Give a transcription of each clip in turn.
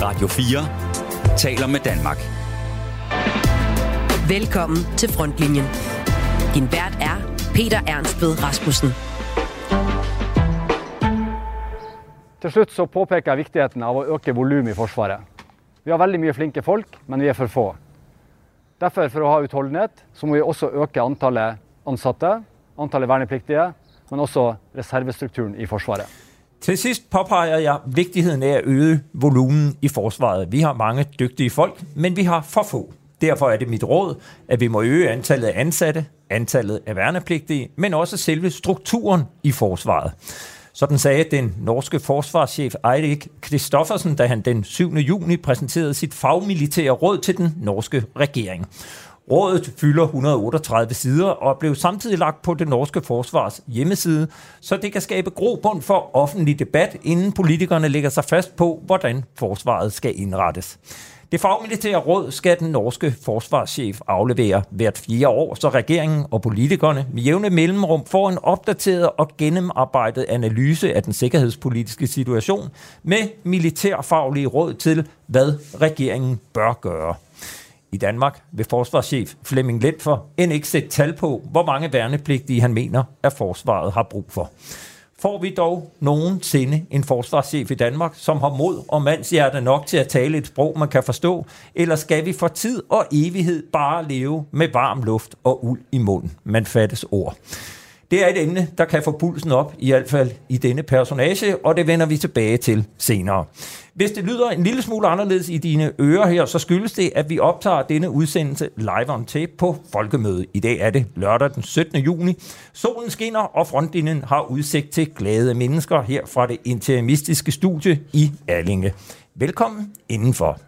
Radio 4 taler med Danmark. Velkommen til Frontlinjen. Din vært er Peter Ernst ved Rasmussen. Til slutt så påpeker jeg viktigheten av å øke volum i Forsvaret. Vi har veldig mye flinke folk, men vi er for få. Derfor, for å ha utholdenhet, så må vi også øke antallet ansatte, antallet vernepliktige, men også reservestrukturen i Forsvaret. Til sidst påpeger jeg vigtigheden af at øge volumen i forsvaret. Vi har mange dygtige folk, men vi har for få. Derfor er det mit råd, at vi må øge antallet af ansatte, antallet af værnepligtige, men også selve strukturen i forsvaret. Sådan sagde den norske forsvarschef Eirik Kristoffersen, da han den 7. juni præsenterede sit fagmilitære råd til den norske regering. Rådet fylder 138 sider og blev samtidig lagt på det norske forsvars hjemmeside, så det kan skabe grobund for offentlig debat, inden politikerne lægger sig fast på, hvordan forsvaret skal indrettes. Det fagmilitære råd skal den norske forsvarschef aflevere hvert fire år, så regeringen og politikerne med jævne mellemrum får en opdateret og gennemarbejdet analyse af den sikkerhedspolitiske situation med militærfaglige råd til, hvad regeringen bør gøre. I Danmark vil forsvarschef Flemming for end ikke sætte tal på, hvor mange værnepligtige han mener, at forsvaret har brug for. Får vi dog nogensinde en forsvarschef i Danmark, som har mod og mandshjerte nok til at tale et sprog, man kan forstå, eller skal vi for tid og evighed bare leve med varm luft og uld i munden? Man fattes ord. Det er et emne, der kan få pulsen op, i hvert fald i denne personage, og det vender vi tilbage til senere. Hvis det lyder en lille smule anderledes i dine ører her, så skyldes det, at vi optager denne udsendelse live on tape på Folkemødet. I dag er det lørdag den 17. juni. Solen skinner, og frontlinjen har udsigt til glade mennesker her fra det interimistiske studie i Allinge. Velkommen indenfor.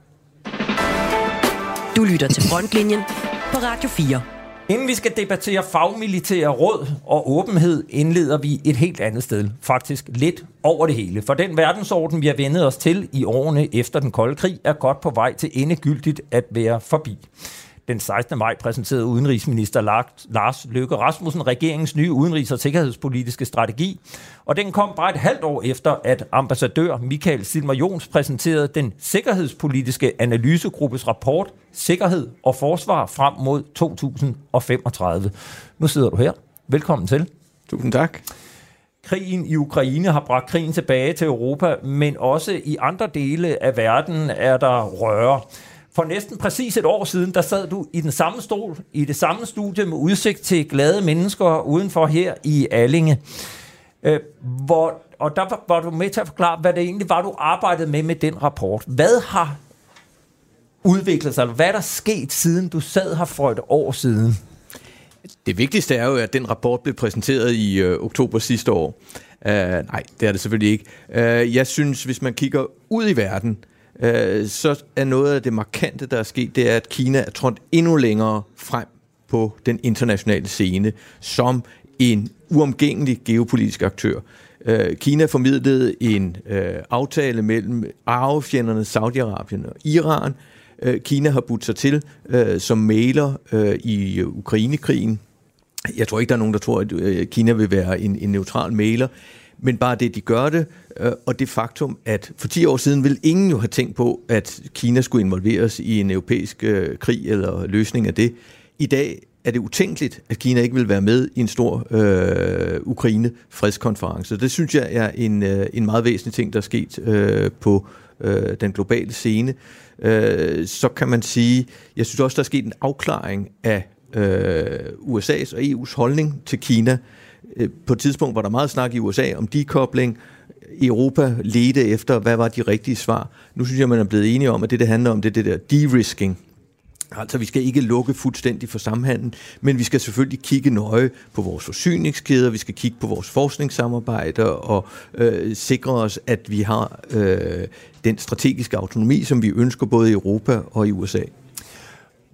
Du lytter til Frontlinjen på Radio 4. Inden vi skal debattere fagmilitære råd og åbenhed, indleder vi et helt andet sted. Faktisk lidt over det hele. For den verdensorden, vi har vendet os til i årene efter den kolde krig, er godt på vej til endegyldigt at være forbi. Den 16. maj præsenterede udenrigsminister Lars Løkke Rasmussen regeringens nye udenrigs- og sikkerhedspolitiske strategi, og den kom bare et halvt år efter, at ambassadør Michael Silmer Jons præsenterede den sikkerhedspolitiske analysegruppes rapport Sikkerhed og Forsvar frem mod 2035. Nu sidder du her. Velkommen til. Tusind tak. Krigen i Ukraine har bragt krigen tilbage til Europa, men også i andre dele af verden er der røre. For næsten præcis et år siden, der sad du i den samme stol, i det samme studie med udsigt til glade mennesker udenfor her i Allinge. Øh, hvor, og der var, var du med til at forklare, hvad det egentlig var, du arbejdede med med den rapport. Hvad har udviklet sig, eller hvad er der sket, siden du sad her for et år siden? Det vigtigste er jo, at den rapport blev præsenteret i øh, oktober sidste år. Uh, nej, det er det selvfølgelig ikke. Uh, jeg synes, hvis man kigger ud i verden, øh, så er noget af det markante, der er sket, det er, at Kina er trådt endnu længere frem på den internationale scene som en uomgængelig geopolitisk aktør. Øh, Kina formidlede en øh, aftale mellem arvefjenderne Saudi-Arabien og Iran. Øh, Kina har budt sig til øh, som maler øh, i Ukrainekrigen. Jeg tror ikke, der er nogen, der tror, at øh, Kina vil være en, en neutral maler men bare det, de gør det, øh, og det faktum, at for 10 år siden ville ingen jo have tænkt på, at Kina skulle involveres i en europæisk øh, krig eller løsning af det. I dag er det utænkeligt, at Kina ikke vil være med i en stor øh, Ukraine-fredskonference. Det synes jeg er en, øh, en meget væsentlig ting, der er sket øh, på øh, den globale scene. Øh, så kan man sige, jeg synes også, der er sket en afklaring af øh, USA's og EU's holdning til Kina. Øh, på et tidspunkt var der meget snak i USA om dekobling. I Europa ledte efter, hvad var de rigtige svar. Nu synes jeg, man er blevet enige om, at det, det handler om, det er det der de-risking. Altså, vi skal ikke lukke fuldstændig for samhandlen, men vi skal selvfølgelig kigge nøje på vores forsyningskæder, vi skal kigge på vores forskningssamarbejder og øh, sikre os, at vi har øh, den strategiske autonomi, som vi ønsker både i Europa og i USA.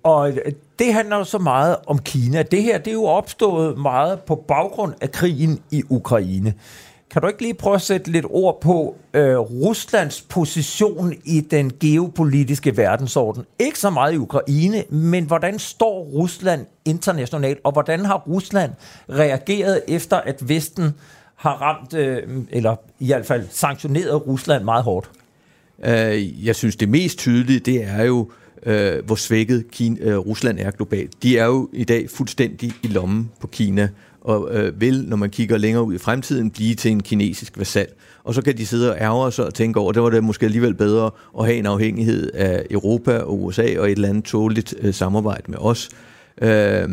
Og øh, det handler jo så meget om Kina. Det her det er jo opstået meget på baggrund af krigen i Ukraine. Kan du ikke lige prøve at sætte lidt ord på øh, Ruslands position i den geopolitiske verdensorden? Ikke så meget i Ukraine, men hvordan står Rusland internationalt, og hvordan har Rusland reageret efter, at Vesten har ramt, øh, eller i hvert fald sanktioneret Rusland meget hårdt? Øh, jeg synes, det mest tydelige, det er jo, øh, Øh, hvor svækket Kina, øh, Rusland er globalt. De er jo i dag fuldstændig i lommen på Kina, og øh, vil, når man kigger længere ud i fremtiden, blive til en kinesisk vasal. Og så kan de sidde og ærge sig og tænke over, det var det måske alligevel bedre at have en afhængighed af Europa og USA og et eller andet tåligt øh, samarbejde med os. Øh,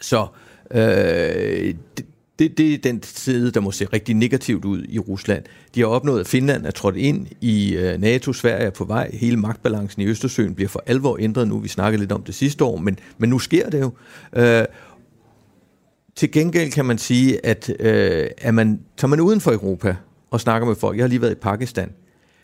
så øh, det, det, det er den side, der må se rigtig negativt ud i Rusland. De har opnået, at Finland er trådt ind i øh, NATO, Sverige er på vej, hele magtbalancen i Østersøen bliver for alvor ændret nu. Vi snakkede lidt om det sidste år, men, men nu sker det jo. Øh, til gengæld kan man sige, at øh, er man, tager man uden for Europa og snakker med folk, jeg har lige været i Pakistan,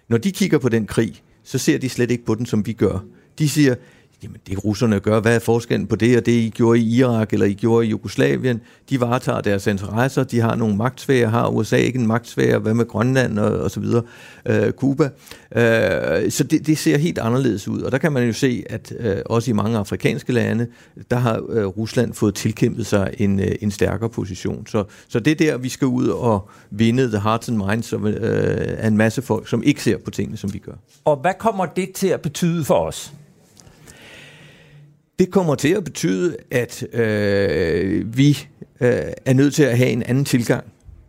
når de kigger på den krig, så ser de slet ikke på den, som vi gør. De siger, jamen det russerne gør, hvad er forskellen på det og det, I gjorde i Irak eller I gjorde i Jugoslavien? De varetager deres interesser, de har nogle magtsfære, har USA ikke en magtsfære, hvad med Grønland og, og så videre, øh, Cuba. Øh, så det, det ser helt anderledes ud, og der kan man jo se, at øh, også i mange afrikanske lande, der har øh, Rusland fået tilkæmpet sig en, øh, en stærkere position. Så, så det er der, vi skal ud og vinde the hearts and minds øh, af, øh, en masse folk, som ikke ser på tingene, som vi gør. Og hvad kommer det til at betyde for os? Det kommer til at betyde, at øh, vi øh, er nødt til at have en anden tilgang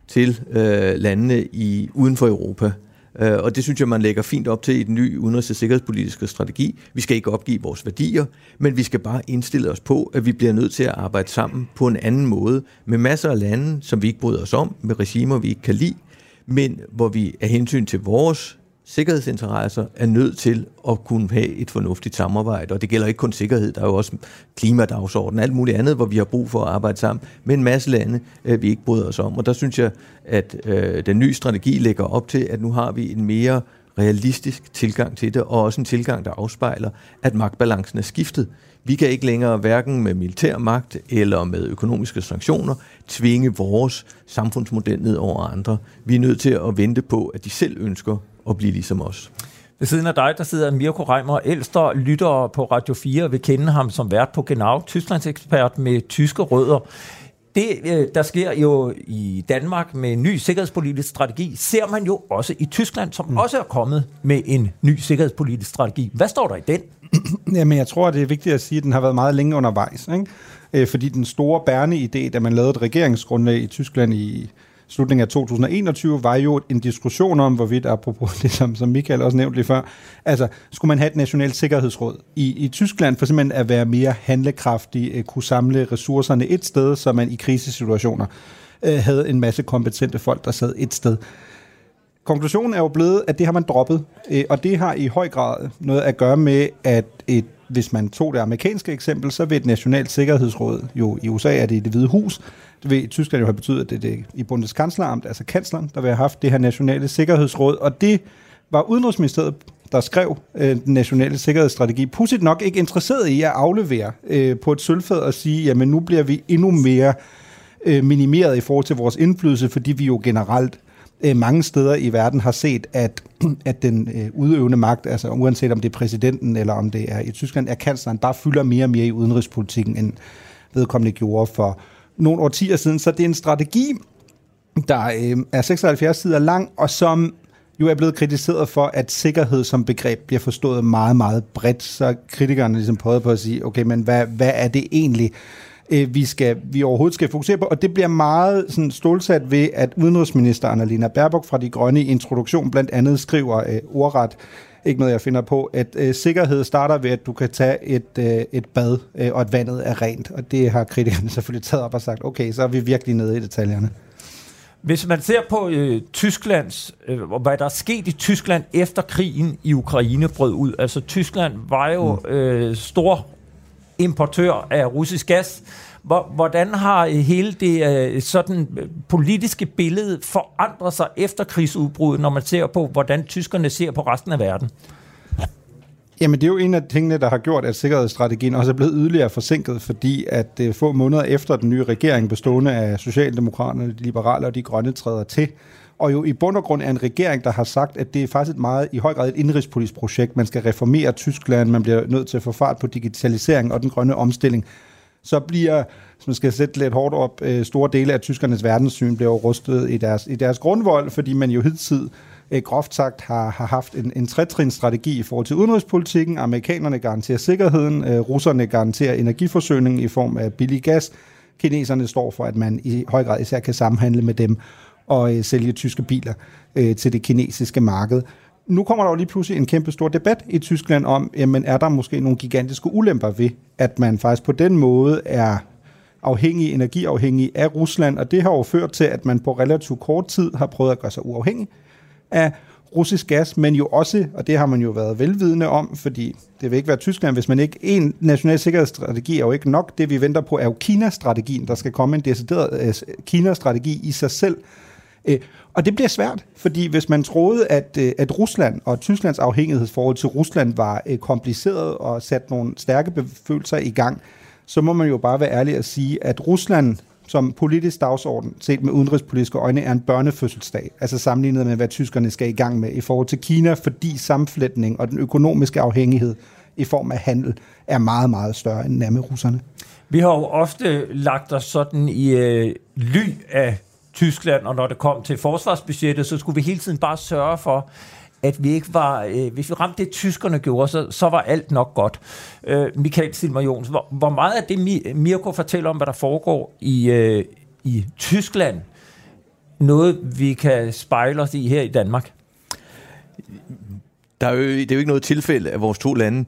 til øh, landene i uden for Europa. Øh, og det synes jeg, man lægger fint op til i den nye udenrigs- og sikkerhedspolitiske strategi. Vi skal ikke opgive vores værdier, men vi skal bare indstille os på, at vi bliver nødt til at arbejde sammen på en anden måde med masser af lande, som vi ikke bryder os om, med regimer, vi ikke kan lide, men hvor vi af hensyn til vores sikkerhedsinteresser er nødt til at kunne have et fornuftigt samarbejde. Og det gælder ikke kun sikkerhed, der er jo også klimadagsorden, alt muligt andet, hvor vi har brug for at arbejde sammen med en masse lande, øh, vi ikke bryder os om. Og der synes jeg, at øh, den nye strategi lægger op til, at nu har vi en mere realistisk tilgang til det, og også en tilgang, der afspejler, at magtbalancen er skiftet. Vi kan ikke længere, hverken med militær magt eller med økonomiske sanktioner, tvinge vores samfundsmodel ned over andre. Vi er nødt til at vente på, at de selv ønsker at blive ligesom os. Ved siden af dig, der sidder Mirko Reimer, ældste lytter på Radio 4, vil kende ham som vært på Genau, Tysklands ekspert med tyske rødder. Det, øh, der sker jo i Danmark med en ny sikkerhedspolitisk strategi, ser man jo også i Tyskland, som mm. også er kommet med en ny sikkerhedspolitisk strategi. Hvad står der i den? Jamen, jeg tror, det er vigtigt at sige, at den har været meget længe undervejs. Ikke? Øh, fordi den store bærende idé, da man lavede et regeringsgrundlag i Tyskland i slutningen af 2021, var jo en diskussion om, hvorvidt, apropos det, som, som Michael også nævnte lige før, altså, skulle man have et nationalt sikkerhedsråd i, i Tyskland, for simpelthen at være mere handlekraftig, øh, kunne samle ressourcerne et sted, så man i krisesituationer øh, havde en masse kompetente folk, der sad et sted. Konklusionen er jo blevet, at det har man droppet, øh, og det har i høj grad noget at gøre med, at et, hvis man tog det amerikanske eksempel, så vil et nationalt sikkerhedsråd, jo i USA er det i det hvide hus, det vil i Tyskland jo have betydet, at det er det i Bundeskanzleramt, altså kansleren, der vil have haft det her nationale sikkerhedsråd, og det var Udenrigsministeriet, der skrev øh, den nationale sikkerhedsstrategi, pudsigt nok ikke interesseret i at aflevere øh, på et sølvfad og sige, jamen nu bliver vi endnu mere øh, minimeret i forhold til vores indflydelse, fordi vi jo generelt øh, Øh, mange steder i verden har set, at, at den øh, udøvende magt, altså uanset om det er præsidenten eller om det er i Tyskland, er kansleren, bare fylder mere og mere i udenrigspolitikken, end vedkommende gjorde for nogle årtier siden. Så det er en strategi, der øh, er 76 sider lang, og som jo er blevet kritiseret for, at sikkerhed som begreb bliver forstået meget, meget bredt. Så kritikerne ligesom prøvet på at sige, okay, men hvad, hvad er det egentlig, øh, vi, skal, vi overhovedet skal fokusere på? Og det bliver meget sådan, stålsat ved, at udenrigsminister Annalena Baerbock fra De Grønne i introduktion blandt andet skriver øh, ordret, ikke noget, jeg finder på, at øh, sikkerhed starter ved, at du kan tage et, øh, et bad, øh, og at vandet er rent. Og det har kritikerne selvfølgelig taget op og sagt, okay, så er vi virkelig nede i detaljerne. Hvis man ser på øh, Tysklands, øh, hvad der er sket i Tyskland efter krigen i Ukraine brød ud, altså Tyskland var jo mm. øh, stor importør af russisk gas, Hvordan har øh, hele det øh, sådan øh, politiske billede forandret sig efter krigsudbruddet, når man ser på, hvordan tyskerne ser på resten af verden? Jamen det er jo en af tingene, der har gjort, at sikkerhedsstrategien også er blevet yderligere forsinket, fordi at få måneder efter den nye regering bestående af Socialdemokraterne, de liberale og de grønne træder til, og jo i bund og grund er en regering, der har sagt, at det er faktisk et meget, i høj grad et indrigspolitisk projekt. Man skal reformere Tyskland, man bliver nødt til at få fart på digitalisering og den grønne omstilling så bliver, hvis man skal sætte lidt hårdt op, øh, store dele af tyskernes verdenssyn bliver rustet i deres, i deres grundvold, fordi man jo hidtid øh, groft sagt har, har haft en, en trætrinsstrategi i forhold til udenrigspolitikken. Amerikanerne garanterer sikkerheden, øh, russerne garanterer energiforsyningen i form af billig gas. Kineserne står for, at man i høj grad især kan samhandle med dem og øh, sælge tyske biler øh, til det kinesiske marked. Nu kommer der jo lige pludselig en kæmpe stor debat i Tyskland om, jamen er der måske nogle gigantiske ulemper ved, at man faktisk på den måde er afhængig, energiafhængig af Rusland, og det har jo ført til, at man på relativt kort tid har prøvet at gøre sig uafhængig af russisk gas, men jo også, og det har man jo været velvidende om, fordi det vil ikke være Tyskland, hvis man ikke, en national sikkerhedsstrategi er jo ikke nok. Det vi venter på er jo Kina-strategien. Der skal komme en decideret uh, Kina-strategi i sig selv. Øh, og det bliver svært, fordi hvis man troede, at, øh, at Rusland og Tysklands afhængighedsforhold til Rusland var øh, kompliceret og sat nogle stærke befølelser i gang, så må man jo bare være ærlig at sige, at Rusland som politisk dagsorden, set med udenrigspolitiske øjne, er en børnefødselsdag. Altså sammenlignet med, hvad tyskerne skal i gang med i forhold til Kina, fordi sammenflætning og den økonomiske afhængighed i form af handel er meget, meget større end nærmere russerne. Vi har jo ofte lagt os sådan i øh, ly af Tyskland, og når det kom til forsvarsbudgettet, så skulle vi hele tiden bare sørge for, at vi ikke var, øh, hvis vi ramte det, tyskerne gjorde, så, så var alt nok godt. Øh, Michael Silmer Jons, hvor, hvor meget af det, Mirko fortæller om, hvad der foregår i, øh, i Tyskland, noget vi kan spejle os i her i Danmark? Der er jo, det er jo ikke noget tilfælde, at vores to lande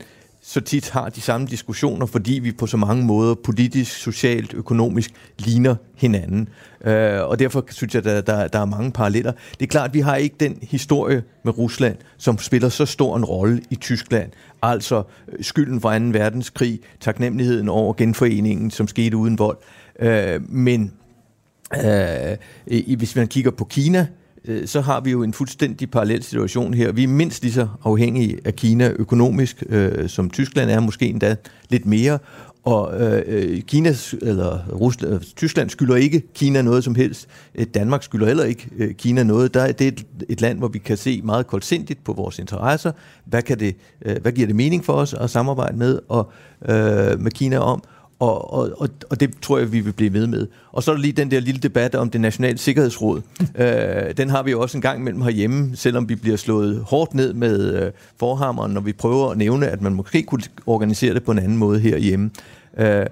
så tit har de samme diskussioner, fordi vi på så mange måder politisk, socialt, økonomisk ligner hinanden. Øh, og derfor synes jeg, at der, der, der er mange paralleller. Det er klart, at vi har ikke den historie med Rusland, som spiller så stor en rolle i Tyskland. Altså øh, skylden for 2. verdenskrig, taknemmeligheden over genforeningen, som skete uden vold. Øh, men øh, hvis man kigger på Kina, Øh, Øh, så har vi jo en fuldstændig parallel situation her. Vi er mindst lige så afhængige af Kina økonomisk, øh, som Tyskland er, måske endda lidt mere. Og øh, Kinas, eller Rusland, øh, Tyskland skylder ikke Kina noget som helst. Øh, Danmark skylder heller ikke øh, Kina noget. Der, det er et, et land, hvor vi kan se meget koldsindigt på vores interesser. Hvad, kan det, øh, hvad giver det mening for os at samarbejde med, og, øh, med Kina om? Og, og, og det tror jeg, vi vil blive ved med. Og så er der lige den der lille debat om det nationale sikkerhedsråd. øh, den har vi jo også en gang imellem herhjemme, selvom vi bliver slået hårdt ned med øh, forhammeren, når vi prøver at nævne, at man måske kunne organisere det på en anden måde herhjemme. Øh,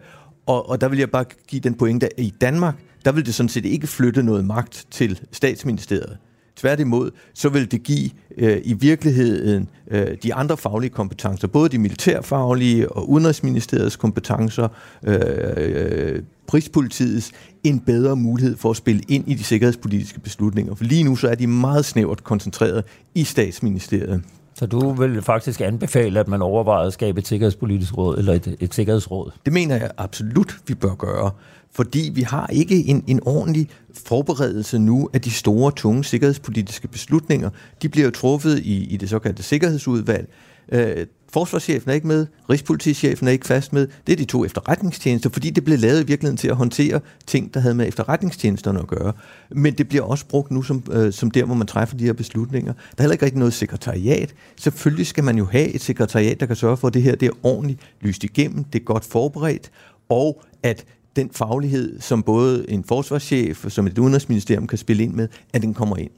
og, og der vil jeg bare give den pointe, at i Danmark, der vil det sådan set ikke flytte noget magt til statsministeriet. Tværtimod, så vil det give øh, i virkeligheden øh, de andre faglige kompetencer, både de militærfaglige og udenrigsministeriets kompetencer, øh, øh, Rigspolitiets, en bedre mulighed for at spille ind i de sikkerhedspolitiske beslutninger. For lige nu så er de meget snævert koncentreret i statsministeriet. Så du vil faktisk anbefale, at man overvejer at skabe et sikkerhedspolitisk råd, eller et, et sikkerhedsråd? Det mener jeg absolut, vi bør gøre fordi vi har ikke en, en ordentlig forberedelse nu af de store, tunge sikkerhedspolitiske beslutninger. De bliver jo truffet i, i det såkaldte sikkerhedsudvalg. Øh, forsvarschefen er ikke med, rigspolitichefen er ikke fast med. Det er de to efterretningstjenester, fordi det blev lavet i virkeligheden til at håndtere ting, der havde med efterretningstjenesterne at gøre. Men det bliver også brugt nu som, øh, som der, hvor man træffer de her beslutninger. Der er heller ikke rigtig noget sekretariat. Selvfølgelig skal man jo have et sekretariat, der kan sørge for, at det her det er ordentligt lyst igennem, det er godt forberedt, og at den faglighed, som både en forsvarschef som et udenrigsministerium kan spille ind med, at den kommer ind.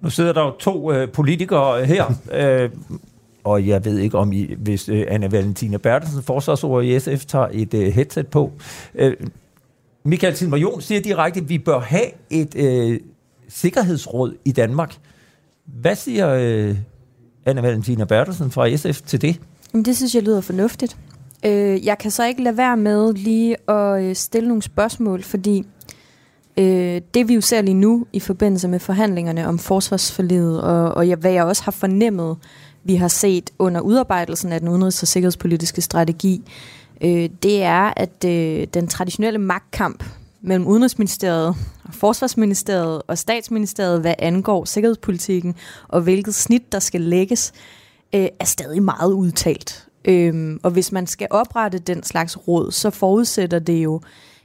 Nu sidder der jo to øh, politikere her, øh, og jeg ved ikke om, I, hvis øh, Anna Valentina Bertelsen, forsvarsord i SF, tager et øh, headset på. Øh, Michael Silmer siger direkte, at vi bør have et øh, sikkerhedsråd i Danmark. Hvad siger øh, Anna Valentina Bertelsen fra SF til det? Jamen, det synes jeg lyder fornuftigt. Øh, jeg kan så ikke lade være med lige at øh, stille nogle spørgsmål, fordi øh, det vi jo ser lige nu i forbindelse med forhandlingerne om forsvarsforledet, og, og jeg, hvad jeg også har fornemmet, vi har set under udarbejdelsen af den udenrigs- og sikkerhedspolitiske strategi, øh, det er, at øh, den traditionelle magtkamp mellem Udenrigsministeriet, og Forsvarsministeriet og Statsministeriet, hvad angår sikkerhedspolitikken, og hvilket snit der skal lægges, øh, er stadig meget udtalt. Øhm, og hvis man skal oprette den slags råd, så forudsætter det jo,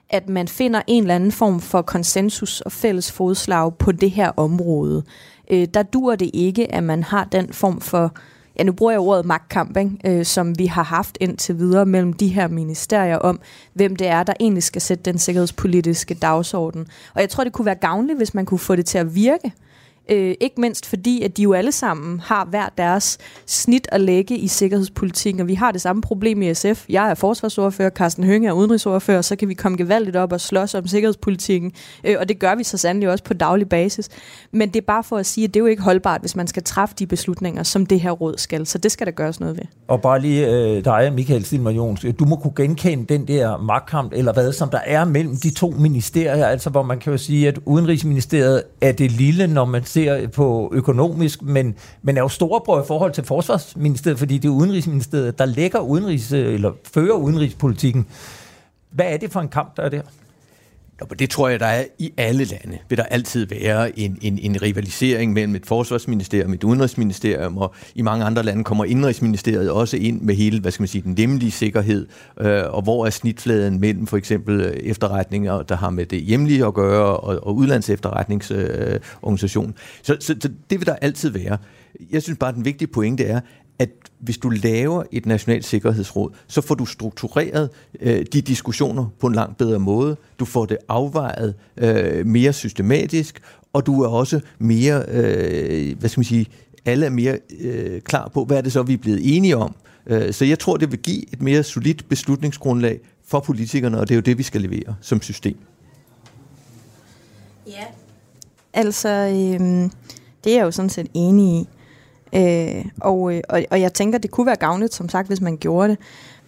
at man finder en eller anden form for konsensus og fælles fodslag på det her område. Øh, der dur det ikke, at man har den form for, ja nu bruger jeg ordet magtkamp, ikke? Øh, som vi har haft indtil videre mellem de her ministerier om, hvem det er, der egentlig skal sætte den sikkerhedspolitiske dagsorden. Og jeg tror, det kunne være gavnligt, hvis man kunne få det til at virke Øh, Øh, ikke mindst fordi, at de jo alle sammen har hver deres snit at lægge i sikkerhedspolitikken, og vi har det samme problem i SF. Jeg er forsvarsordfører, Carsten Hønge er udenrigsordfører, så kan vi komme gevaldigt op og slås om sikkerhedspolitikken, øh, og det gør vi så sandelig også på daglig basis. Men det er bare for at sige, at det er jo ikke holdbart, hvis man skal træffe de beslutninger, som det her råd skal. Så det skal der gøres noget ved. Og bare lige øh, dig, Michael Stilmer Jons, du må kunne genkende den der magtkamp, eller hvad, som der er mellem de to ministerier, altså hvor man kan jo sige, at Udenrigsministeriet er det lille, når man ser på økonomisk, men, men er jo storebror i forhold til Forsvarsministeriet, fordi det er Udenrigsministeriet, der lægger udenrigs, eller fører udenrigspolitikken. Hvad er det for en kamp, der er der? Nå, men det tror jeg, der er i alle lande. Vil der altid være en, en, en rivalisering mellem et forsvarsministerium, et udenrigsministerium, og i mange andre lande kommer indrigsministeriet også ind med hele, hvad skal man sige, den nemlige sikkerhed, øh, og hvor er snitfladen mellem for eksempel øh, efterretninger, der har med det hjemlige at gøre, og, og udlandsefterretningsorganisation. Øh, så, så, så det vil der altid være. Jeg synes bare, at den vigtige pointe er, at hvis du laver et nationalt sikkerhedsråd, så får du struktureret øh, de diskussioner på en langt bedre måde. Du får det afvejet øh, mere systematisk, og du er også mere, øh, hvad skal man sige, alle er mere øh, klar på, hvad er det så, vi er blevet enige om. Øh, så jeg tror, det vil give et mere solidt beslutningsgrundlag for politikerne, og det er jo det, vi skal levere som system. Ja. Altså, øh, det er jeg jo sådan set enig i. Øh, og, øh, og, og jeg tænker, det kunne være gavnligt, som sagt, hvis man gjorde det.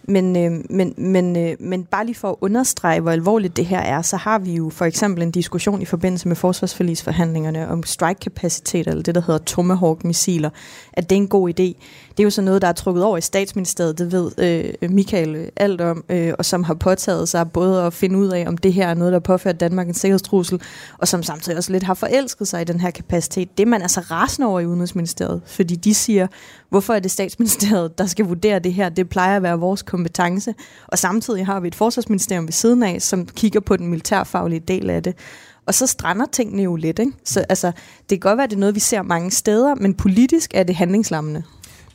Men, øh, men, men, øh, men bare lige for at understrege, hvor alvorligt det her er, så har vi jo for eksempel en diskussion i forbindelse med forsvarsforlisforhandlingerne om strike-kapacitet, eller det, der hedder Tomahawk-missiler, at det er en god idé. Det er jo sådan noget, der er trukket over i statsministeriet, det ved øh, Michael alt om, øh, og som har påtaget sig både at finde ud af, om det her er noget, der påfører Danmark en sikkerhedstrussel, og som samtidig også lidt har forelsket sig i den her kapacitet. Det er man altså rasende over i Udenrigsministeriet, fordi de siger, hvorfor er det statsministeriet, der skal vurdere det her? Det plejer at være vores kompetence. Og samtidig har vi et forsvarsministerium ved siden af, som kigger på den militærfaglige del af det. Og så strander tingene jo lidt. Ikke? Så altså, det kan godt være, at det er noget, vi ser mange steder, men politisk er det handlingslammende.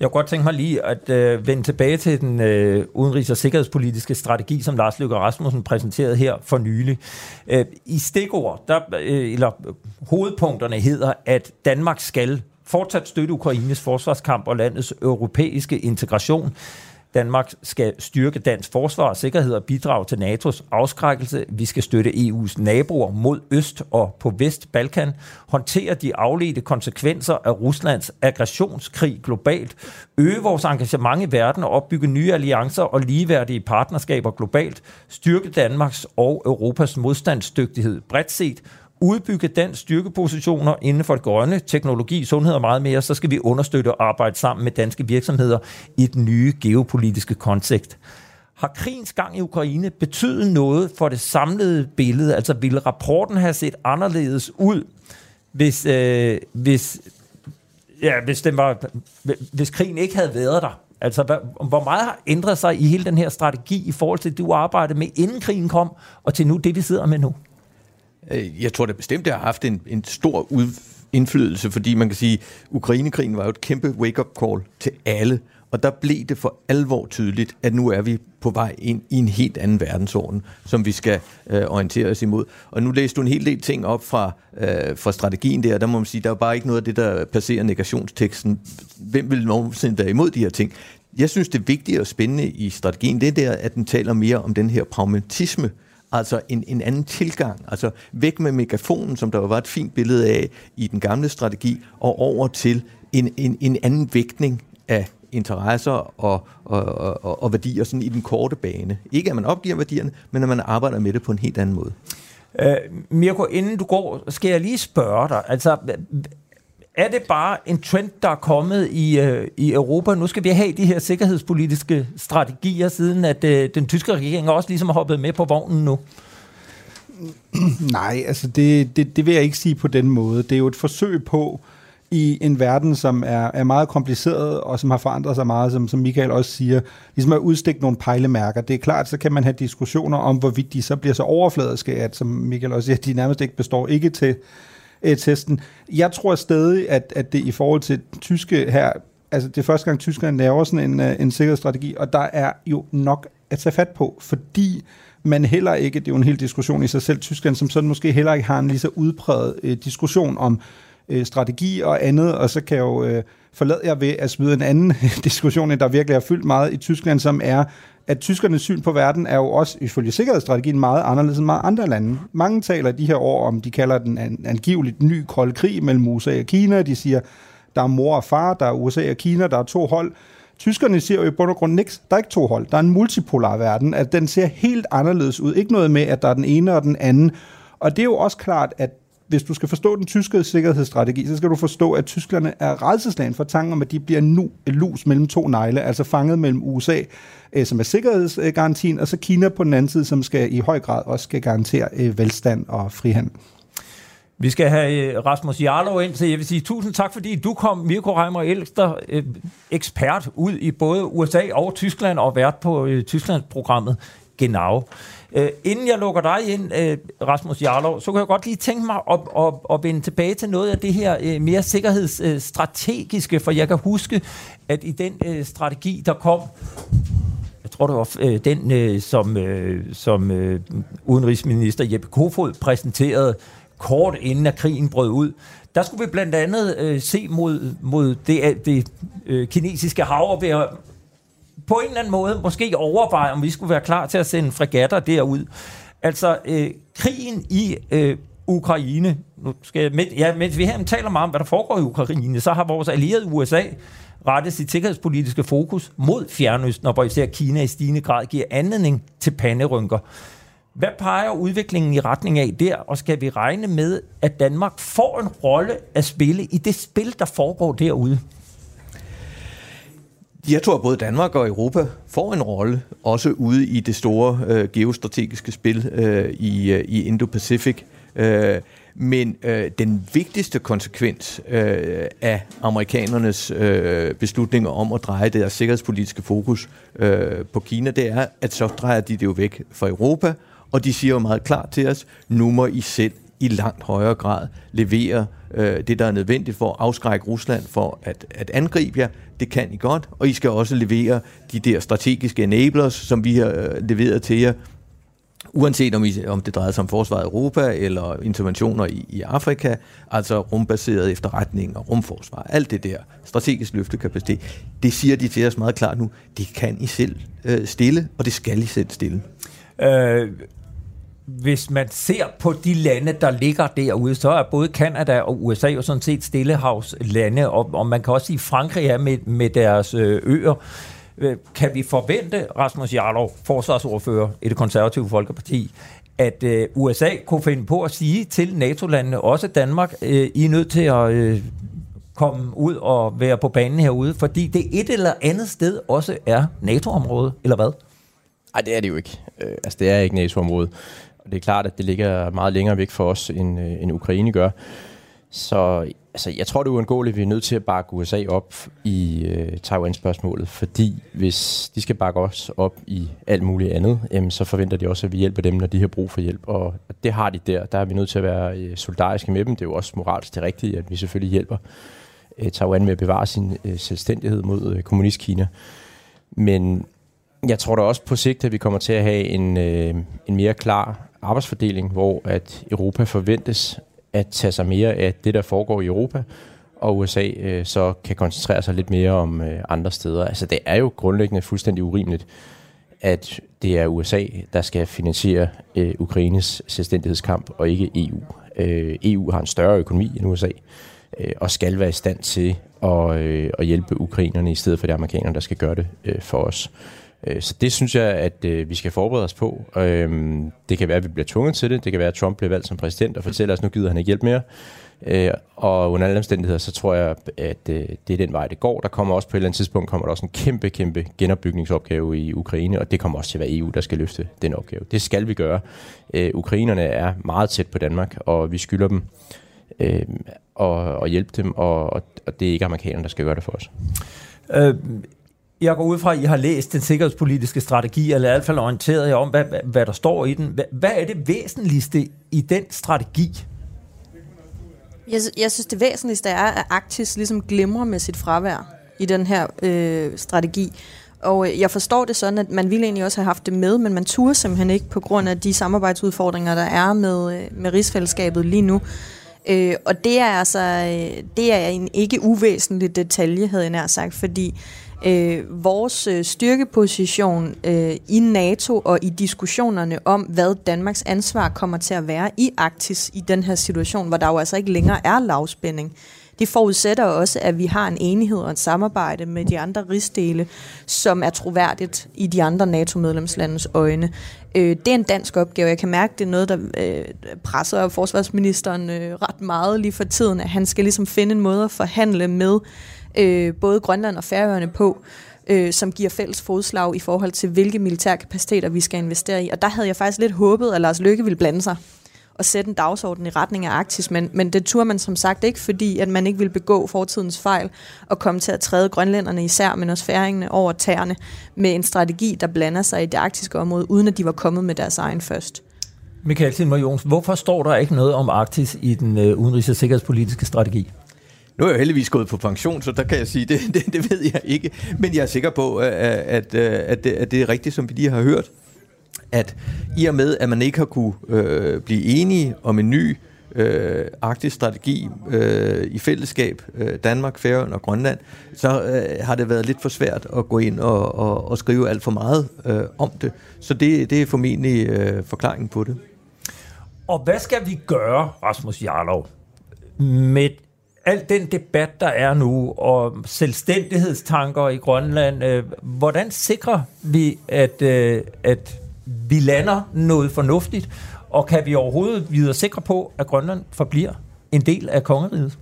Jeg kunne godt tænke mig lige at øh, vende tilbage til den øh, udenrigs- og sikkerhedspolitiske strategi, som Lars Løkke Rasmussen præsenterede her for nylig. Øh, I stikord, der, øh, eller øh, hovedpunkterne hedder, at Danmark skal fortsat støtte Ukraines forsvarskamp og landets europæiske integration. Danmark skal styrke dansk forsvar og sikkerhed og bidrage til NATO's afskrækkelse. Vi skal støtte EU's naboer mod øst og på vest Balkan. Håndtere de afledte konsekvenser af Ruslands aggressionskrig globalt. Øge vores engagement i verden og opbygge nye alliancer og ligeværdige partnerskaber globalt. Styrke Danmarks og Europas modstandsdygtighed bredt set udbygge den styrkepositioner inden for det grønne, teknologi, sundhed og meget mere, så skal vi understøtte og arbejde sammen med danske virksomheder i den nye geopolitiske kontekst. Har krigens gang i Ukraine betydet noget for det samlede billede? Altså ville rapporten have set anderledes ud, hvis, øh, hvis, ja, hvis, den var, hvis krigen ikke havde været der? Altså, hvor meget har ændret sig i hele den her strategi i forhold til det, du arbejdede med, inden krigen kom, og til nu det, vi sidder med nu? Øh, jeg tror det bestemt, det har haft en, en stor ud, indflydelse, fordi man kan sige, Ukrainekrigen var jo et kæmpe wake-up call til alle, og der blev det for alvor tydeligt, at nu er vi på vej ind i en helt anden verdensorden, som vi skal øh, orientere os imod. Og nu læste du en hel del ting op fra, øh, fra strategien der, og der må man sige, der er bare ikke noget af det, der passerer negationsteksten. Hvem vil nogensinde være imod de her ting? Jeg synes, det vigtige og spændende i strategien, det er der, at den taler mere om den her pragmatisme, Altså en, en anden tilgang. Altså væk med megafonen, som der var et fint billede af i den gamle strategi, og over til en, en, en anden vægtning af interesser og, og, og, og værdier sådan i den korte bane. Ikke at man opgiver værdierne, men at man arbejder med det på en helt anden måde. Uh, Mirko, inden du går, skal jeg lige spørge dig. Altså, er det bare en trend, der er kommet i, øh, i Europa? Nu skal vi have de her sikkerhedspolitiske strategier, siden at øh, den tyske regering også ligesom har hoppet med på vognen nu. Nej, altså det, det, det vil jeg ikke sige på den måde. Det er jo et forsøg på, i en verden, som er, er meget kompliceret, og som har forandret sig meget, som, som Michael også siger, ligesom at udstikke nogle pejlemærker. Det er klart, så kan man have diskussioner om, hvorvidt de så bliver så overfladiske, at som Michael også siger, de nærmest ikke består ikke til testen. Jeg tror stadig, at, at det i forhold til tyske her, altså det er første gang, tyskerne laver sådan en, øh, en sikkerhedsstrategi, og der er jo nok at tage fat på, fordi man heller ikke, det er jo en hel diskussion i sig selv, Tyskland som sådan måske heller ikke har en lige så udpræget øh, diskussion om øh, strategi og andet, og så kan jeg jo øh, forlade jer ved at smide en anden diskussion, der virkelig har fyldt meget i Tyskland, som er, at tyskernes syn på verden er jo også ifølge sikkerhedsstrategien meget anderledes end meget andre lande. Mange taler de her år om, de kalder den an, angiveligt ny kold krig mellem USA og Kina. De siger, der er mor og far, der er USA og Kina, der er to hold. Tyskerne siger jo i bund og grund niks. Der er ikke to hold. Der er en multipolar verden, at den ser helt anderledes ud. Ikke noget med, at der er den ene og den anden. Og det er jo også klart, at hvis du skal forstå den tyske sikkerhedsstrategi, så skal du forstå, at tyskerne er redselslagen for tanken om, at de bliver nu lus mellem to negle, altså fanget mellem USA, øh, som er sikkerhedsgarantien, og så Kina på den anden side, som skal i høj grad også skal garantere øh, velstand og frihandel. Vi skal have øh, Rasmus Jarlov ind, så jeg vil sige tusind tak, fordi du kom, Mirko Reimer Elster, øh, ekspert ud i både USA og Tyskland og vært på øh, Tysklandsprogrammet Genau. Øh, inden jeg lukker dig ind, øh, Rasmus Jarlov, så kan jeg godt lige tænke mig at, at, at vende tilbage til noget af det her øh, mere sikkerhedsstrategiske, for jeg kan huske, at i den øh, strategi, der kom jeg tror det var øh, den, øh, som, øh, som øh, udenrigsminister Jeppe Kofod præsenterede kort inden at krigen brød ud. Der skulle vi blandt andet øh, se mod, mod det, det øh, kinesiske hav og være på en eller anden måde måske overveje, om vi skulle være klar til at sende fregatter derud. Altså, øh, krigen i øh, Ukraine, nu skal jeg, ja, mens vi her taler meget om, hvad der foregår i Ukraine, så har vores allierede USA rettet sit sikkerhedspolitiske fokus mod Fjernøsten, og hvor især Kina i stigende grad giver anledning til panderynker. Hvad peger udviklingen i retning af der, og skal vi regne med, at Danmark får en rolle at spille i det spil, der foregår derude? Jeg tror, at både Danmark og Europa får en rolle, også ude i det store øh, geostrategiske spil øh, i, øh, i Indo-Pacific. Øh, men øh, den vigtigste konsekvens øh, af amerikanernes øh, beslutninger om at dreje deres sikkerhedspolitiske fokus øh, på Kina, det er, at så drejer de det jo væk fra Europa, og de siger jo meget klart til os, nu må I selv i langt højere grad levere øh, Øh, det, der er nødvendigt for at afskrække Rusland for at, at angribe jer. Det kan I godt, og I skal også levere de der strategiske enablers, som vi har øh, leveret til jer, uanset om, I, om det drejer sig om forsvaret i Europa eller interventioner i, i Afrika, altså rumbaseret efterretning og rumforsvar, alt det der, strategisk løftekapacitet, det siger de til os meget klart nu, det kan I selv øh, stille, og det skal I selv stille. Øh, hvis man ser på de lande, der ligger derude, så er både Kanada og USA jo sådan set stillehavslande, og, og man kan også sige, at Frankrig er med, med deres øh, øer. Øh, kan vi forvente, Rasmus Jarlov, forsvarsordfører i det konservative Folkeparti, at øh, USA kunne finde på at sige til NATO-landene, også Danmark, øh, I er nødt til at øh, komme ud og være på banen herude, fordi det et eller andet sted også er NATO-område, eller hvad? Nej, det er det jo ikke. Øh, altså, det er ikke NATO-område. Det er klart, at det ligger meget længere væk for os, end, øh, end Ukraine gør. Så altså, jeg tror, det er uundgåeligt, at vi er nødt til at bakke USA op i øh, Taiwan-spørgsmålet, fordi hvis de skal bakke os op i alt muligt andet, øh, så forventer de også, at vi hjælper dem, når de har brug for hjælp. Og det har de der. Der er vi nødt til at være øh, solidariske med dem. Det er jo også moralsk det rigtige, at vi selvfølgelig hjælper øh, Taiwan med at bevare sin øh, selvstændighed mod øh, kommunistkina. Men jeg tror da også på sigt, at vi kommer til at have en, øh, en mere klar arbejdsfordeling, hvor at Europa forventes at tage sig mere af det, der foregår i Europa, og USA øh, så kan koncentrere sig lidt mere om øh, andre steder. Altså det er jo grundlæggende fuldstændig urimeligt, at det er USA, der skal finansiere øh, Ukraines selvstændighedskamp, og ikke EU. Øh, EU har en større økonomi end USA, øh, og skal være i stand til at, øh, at hjælpe ukrainerne, i stedet for de amerikanerne, der skal gøre det øh, for os. Øh, Øh, så det synes jeg, at øh, vi skal forberede os på. Øhm, det kan være, at vi bliver tvunget til det. Det kan være, at Trump bliver valgt som præsident og fortæller os, at nu gider han ikke hjælpe mere. Øh, og under alle omstændigheder, så tror jeg, at øh, det er den vej, det går. Der kommer også på et eller andet tidspunkt kommer der også en kæmpe, kæmpe genopbygningsopgave i Ukraine, og det kommer også til at være EU, der skal løfte den opgave. Det skal vi gøre. Øh, ukrainerne er meget tæt på Danmark, og vi skylder dem øh, og, hjælpe dem, og, og det er ikke amerikanerne, der skal gøre det for os. Øh, jeg går ud fra, at I har læst den sikkerhedspolitiske strategi, eller i hvert fald orienteret jer om, hvad, hvad, hvad der står i den. Hvad, hvad er det væsentligste i den strategi? Jeg, jeg synes, det væsentligste er, at Arktis ligesom glimrer med sit fravær i den her øh, strategi. Og øh, jeg forstår det sådan, at man ville egentlig også have haft det med, men man turde simpelthen ikke på grund af de samarbejdsudfordringer, der er med, øh, med rigsfællesskabet lige nu. Øh, og det er altså øh, det er en ikke uvæsentlig detalje, havde jeg nær sagt, fordi øh, vores øh, styrkeposition øh, i NATO og i diskussionerne om, hvad Danmarks ansvar kommer til at være i Arktis i den her situation, hvor der jo altså ikke længere er lavspænding. Det forudsætter også, at vi har en enighed og et samarbejde med de andre rigsdele, som er troværdigt i de andre NATO-medlemslandes øjne. Øh, det er en dansk opgave. Jeg kan mærke, det er noget, der øh, presser forsvarsministeren øh, ret meget lige for tiden, at han skal ligesom finde en måde at forhandle med øh, både Grønland og Færøerne på, øh, som giver fælles fodslag i forhold til, hvilke militære kapaciteter vi skal investere i. Og der havde jeg faktisk lidt håbet, at Lars Løkke ville blande sig og sætte en dagsorden i retning af Arktis, men, men det turde man som sagt ikke, fordi at man ikke ville begå fortidens fejl og komme til at træde grønlænderne især, men også færingene over tæerne med en strategi, der blander sig i det arktiske område, uden at de var kommet med deres egen først. Michael Tilmer Jons, hvorfor står der ikke noget om Arktis i den øh, udenrigs- og sikkerhedspolitiske strategi? Nu er jeg heldigvis gået på pension, så der kan jeg sige, det, det, det ved jeg ikke. Men jeg er sikker på, at, at, at, det, at det er rigtigt, som vi lige har hørt. At i og med, at man ikke har kunne øh, blive enige om en ny øh, arktisk strategi øh, i fællesskab, øh, Danmark, Færøerne og Grønland, så øh, har det været lidt for svært at gå ind og, og, og skrive alt for meget øh, om det. Så det, det er formentlig øh, forklaringen på det. Og hvad skal vi gøre, Rasmus Jarlov, med al den debat, der er nu, og selvstændighedstanker i Grønland, øh, hvordan sikrer vi, at, øh, at vi lander noget fornuftigt, og kan vi overhovedet videre sikre på, at Grønland forbliver en del af kongeriget?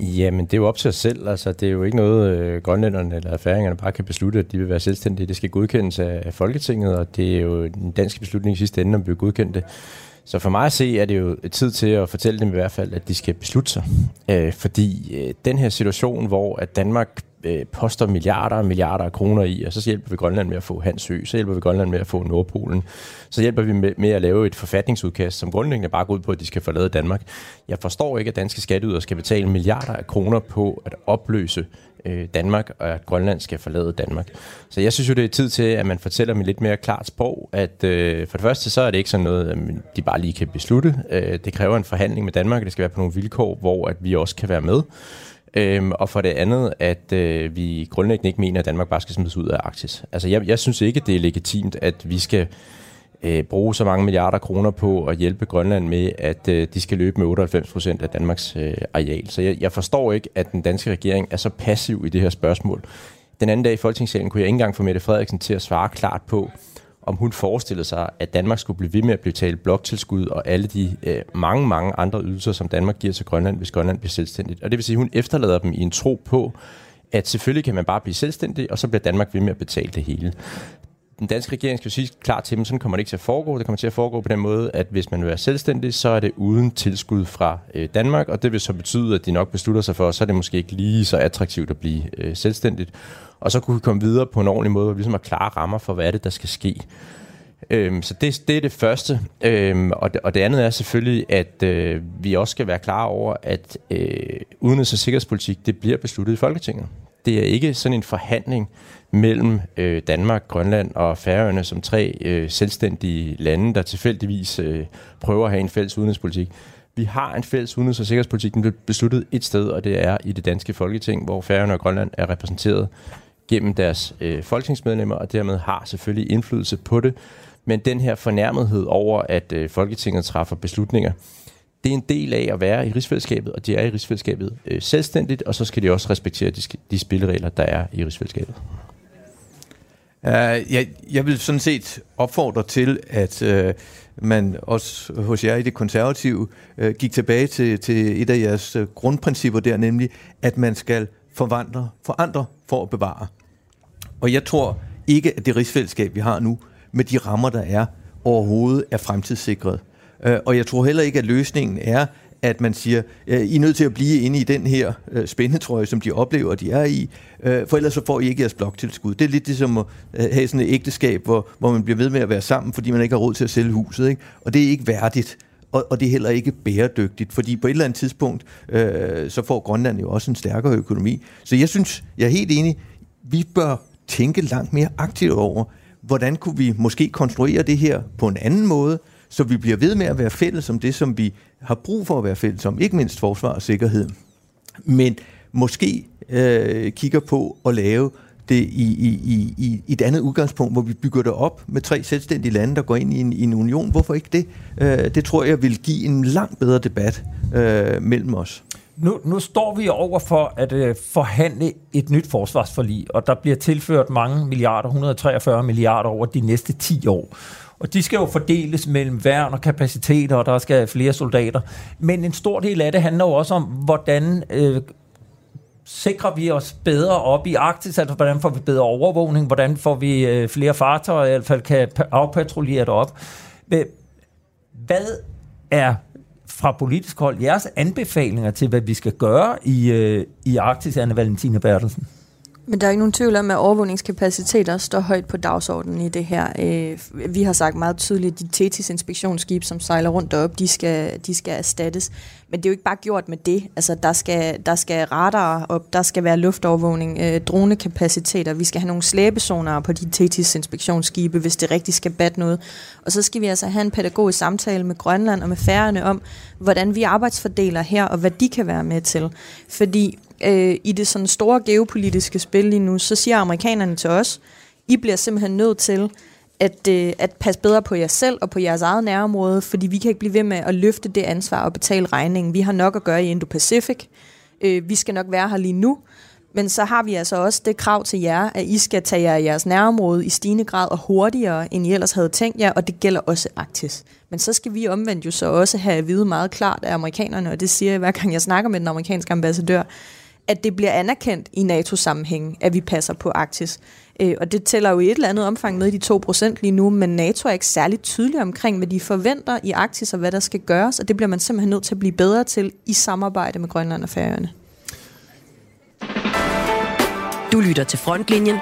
Jamen, det er jo op til os selv. Altså, det er jo ikke noget, øh, grønlænderne eller færingerne bare kan beslutte, at de vil være selvstændige. Det skal godkendes af Folketinget, og det er jo en dansk beslutning i sidste ende, om vi vil godkende det. Så for mig at se, er det jo tid til at fortælle dem i hvert fald, at de skal beslutte sig. Øh, fordi øh, den her situation, hvor at Danmark øh, poster milliarder og milliarder af kroner i, og så hjælper vi Grønland med at få Hansø, så hjælper vi Grønland med at få Nordpolen, så hjælper vi med, med at lave et forfatningsudkast, som grundlæggende bare går ud på, at de skal forlade Danmark. Jeg forstår ikke, at danske skatteydere skal betale milliarder af kroner på at opløse øh, Danmark, og at Grønland skal forlade Danmark. Så jeg synes jo, det er tid til, at man fortæller med lidt mere klart sprog, at øh, for det første, så er det ikke sådan noget, at de bare lige kan beslutte. Øh, det kræver en forhandling med Danmark, og det skal være på nogle vilkår, hvor at vi også kan være med. Øhm, og for det andet, at øh, vi grundlæggende ikke mener, at Danmark bare skal smides ud af Arktis. Altså, jeg, jeg synes ikke, det er legitimt, at vi skal øh, bruge så mange milliarder kroner på at hjælpe Grønland med, at øh, de skal løbe med 98 procent af Danmarks øh, areal. Så jeg, jeg forstår ikke, at den danske regering er så passiv i det her spørgsmål. Den anden dag i Folketingssalen kunne jeg ikke engang få Mette Frederiksen til at svare klart på, om hun forestillede sig, at Danmark skulle blive ved med at betale bloktilskud og alle de øh, mange, mange andre ydelser, som Danmark giver til Grønland, hvis Grønland bliver selvstændigt. Og det vil sige, at hun efterlader dem i en tro på, at selvfølgelig kan man bare blive selvstændig, og så bliver Danmark ved med at betale det hele. Den danske regering skal jo sige klart til dem, sådan kommer det ikke til at foregå. Det kommer til at foregå på den måde, at hvis man vil være selvstændig, så er det uden tilskud fra øh, Danmark, og det vil så betyde, at de nok beslutter sig for, så er det måske ikke lige så attraktivt at blive øh, selvstændigt. Og så kunne vi komme videre på en ordentlig måde, hvor vi ligesom har klare rammer for, hvad er det, der skal ske. Øhm, så det, det er det første. Øhm, og, det, og det andet er selvfølgelig, at øh, vi også skal være klar over, at øh, udenrigs- og sikkerhedspolitik, det bliver besluttet i Folketinget. Det er ikke sådan en forhandling mellem øh, Danmark, Grønland og Færøerne som tre øh, selvstændige lande, der tilfældigvis øh, prøver at have en fælles udenrigspolitik. Vi har en fælles udenrigs- og sikkerhedspolitik, den blev besluttet et sted, og det er i det danske folketing, hvor Færøerne og Grønland er repræsenteret gennem deres øh, folketingsmedlemmer, og dermed har selvfølgelig indflydelse på det. Men den her fornærmethed over, at øh, Folketinget træffer beslutninger, det er en del af at være i rigsfællesskabet, og de er i rigsfællesskabet øh, selvstændigt, og så skal de også respektere de, de spilleregler, der er i rigsfællesskabet. Øh, uh, jeg, jeg vil sådan set opfordre til, at uh, man også hos jer i det konservative uh, gik tilbage til, til et af jeres uh, grundprincipper der, nemlig at man skal forvandle, forandre for at bevare. Og jeg tror ikke, at det rigsfællesskab, vi har nu, med de rammer, der er, overhovedet er fremtidssikret. Øh, og jeg tror heller ikke, at løsningen er, at man siger, øh, I er nødt til at blive inde i den her øh, spændetrøje, som de oplever, de er i, øh, for ellers så får I ikke jeres bloktilskud. Det er lidt ligesom at øh, have sådan et ægteskab, hvor, hvor man bliver ved med at være sammen, fordi man ikke har råd til at sælge huset. Ikke? Og det er ikke værdigt, og, og det er heller ikke bæredygtigt, fordi på et eller andet tidspunkt, øh, så får Grønland jo også en stærkere økonomi. Så jeg synes, jeg er helt enig, vi bør tænke langt mere aktivt over, hvordan kunne vi måske konstruere det her på en anden måde, så vi bliver ved med at være fælles om det, som vi har brug for at være fælles om, ikke mindst forsvar og sikkerhed. Men måske øh, kigger på at lave det i, i, i, i et andet udgangspunkt, hvor vi bygger det op med tre selvstændige lande, der går ind i en, i en union. Hvorfor ikke det? Øh, det tror jeg vil give en langt bedre debat øh, mellem os. Nu, nu står vi over for at øh, forhandle et nyt forsvarsforlig, og der bliver tilført mange milliarder, 143 milliarder over de næste 10 år. Og de skal jo fordeles mellem værn og kapaciteter, og der skal flere soldater. Men en stor del af det handler jo også om, hvordan øh, sikrer vi os bedre op i Arktis, altså hvordan får vi bedre overvågning, hvordan får vi øh, flere fartøjer, i hvert fald kan afpatruljere det op. Hvad er fra politisk hold jeres anbefalinger til, hvad vi skal gøre i, øh, i Arktis, Anne Valentina Bertelsen? Men der er ikke nogen tvivl om, at overvågningskapaciteter står højt på dagsordenen i det her. Øh, vi har sagt meget tydeligt, at de Tetis-inspektionsskib, som sejler rundt derop, de skal, de skal erstattes. Men det er jo ikke bare gjort med det. Altså, der skal, der skal radar op, der skal være luftovervågning, øh, dronekapaciteter, vi skal have nogle slæbezoner på de TTIS-inspektionsskibe, hvis det rigtig skal batte noget. Og så skal vi altså have en pædagogisk samtale med Grønland og med færgerne om, hvordan vi arbejdsfordeler her, og hvad de kan være med til. Fordi øh, i det sådan store geopolitiske spil lige nu, så siger amerikanerne til os, I bliver simpelthen nødt til at, øh, at passe bedre på jer selv og på jeres eget nærområde, fordi vi kan ikke blive ved med at løfte det ansvar og betale regningen. Vi har nok at gøre i Indo-Pacific. Øh, vi skal nok være her lige nu. Men så har vi altså også det krav til jer, at I skal tage jer i jeres nærområde i stigende grad og hurtigere, end I ellers havde tænkt jer, og det gælder også Arktis. Men så skal vi omvendt jo så også have at vide meget klart af amerikanerne, og det siger jeg hver gang jeg snakker med den amerikanske ambassadør, at det bliver anerkendt i NATO-sammenhæng, at vi passer på Arktis. Øh, og det tæller jo i et eller andet omfang med i de 2% lige nu, men NATO er ikke særlig tydelig omkring, hvad de forventer i Arktis og hvad der skal gøres, og det bliver man simpelthen nødt til at blive bedre til i samarbejde med Grønland og Færøerne. Du lytter til Frontlinjen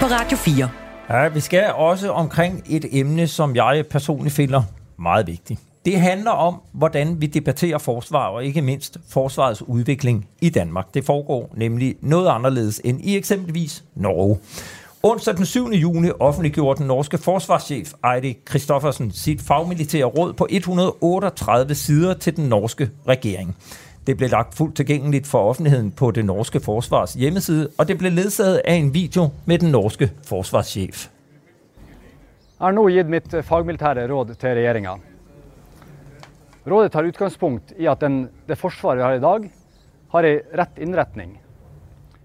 på Radio 4. Ja, vi skal også omkring et emne, som jeg personligt finder meget vigtigt. Det handler om, hvordan vi debatterer forsvar, og ikke mindst forsvarets udvikling i Danmark. Det foregår nemlig noget anderledes end i eksempelvis Norge. Onsdag den 7. juni offentliggjorde den norske forsvarschef Eide Kristoffersen sit fagmilitære råd på 138 sider til den norske regering. Det blev lagt fuldt tilgængeligt for offentligheden på det norske forsvars hjemmeside, og det blev ledsaget af en video med den norske forsvarschef. Jeg har nu givet mit eh, fagmilitære råd til regeringen. Rådet tar udgangspunkt i at den, det forsvar vi har i dag, har en ret indretning.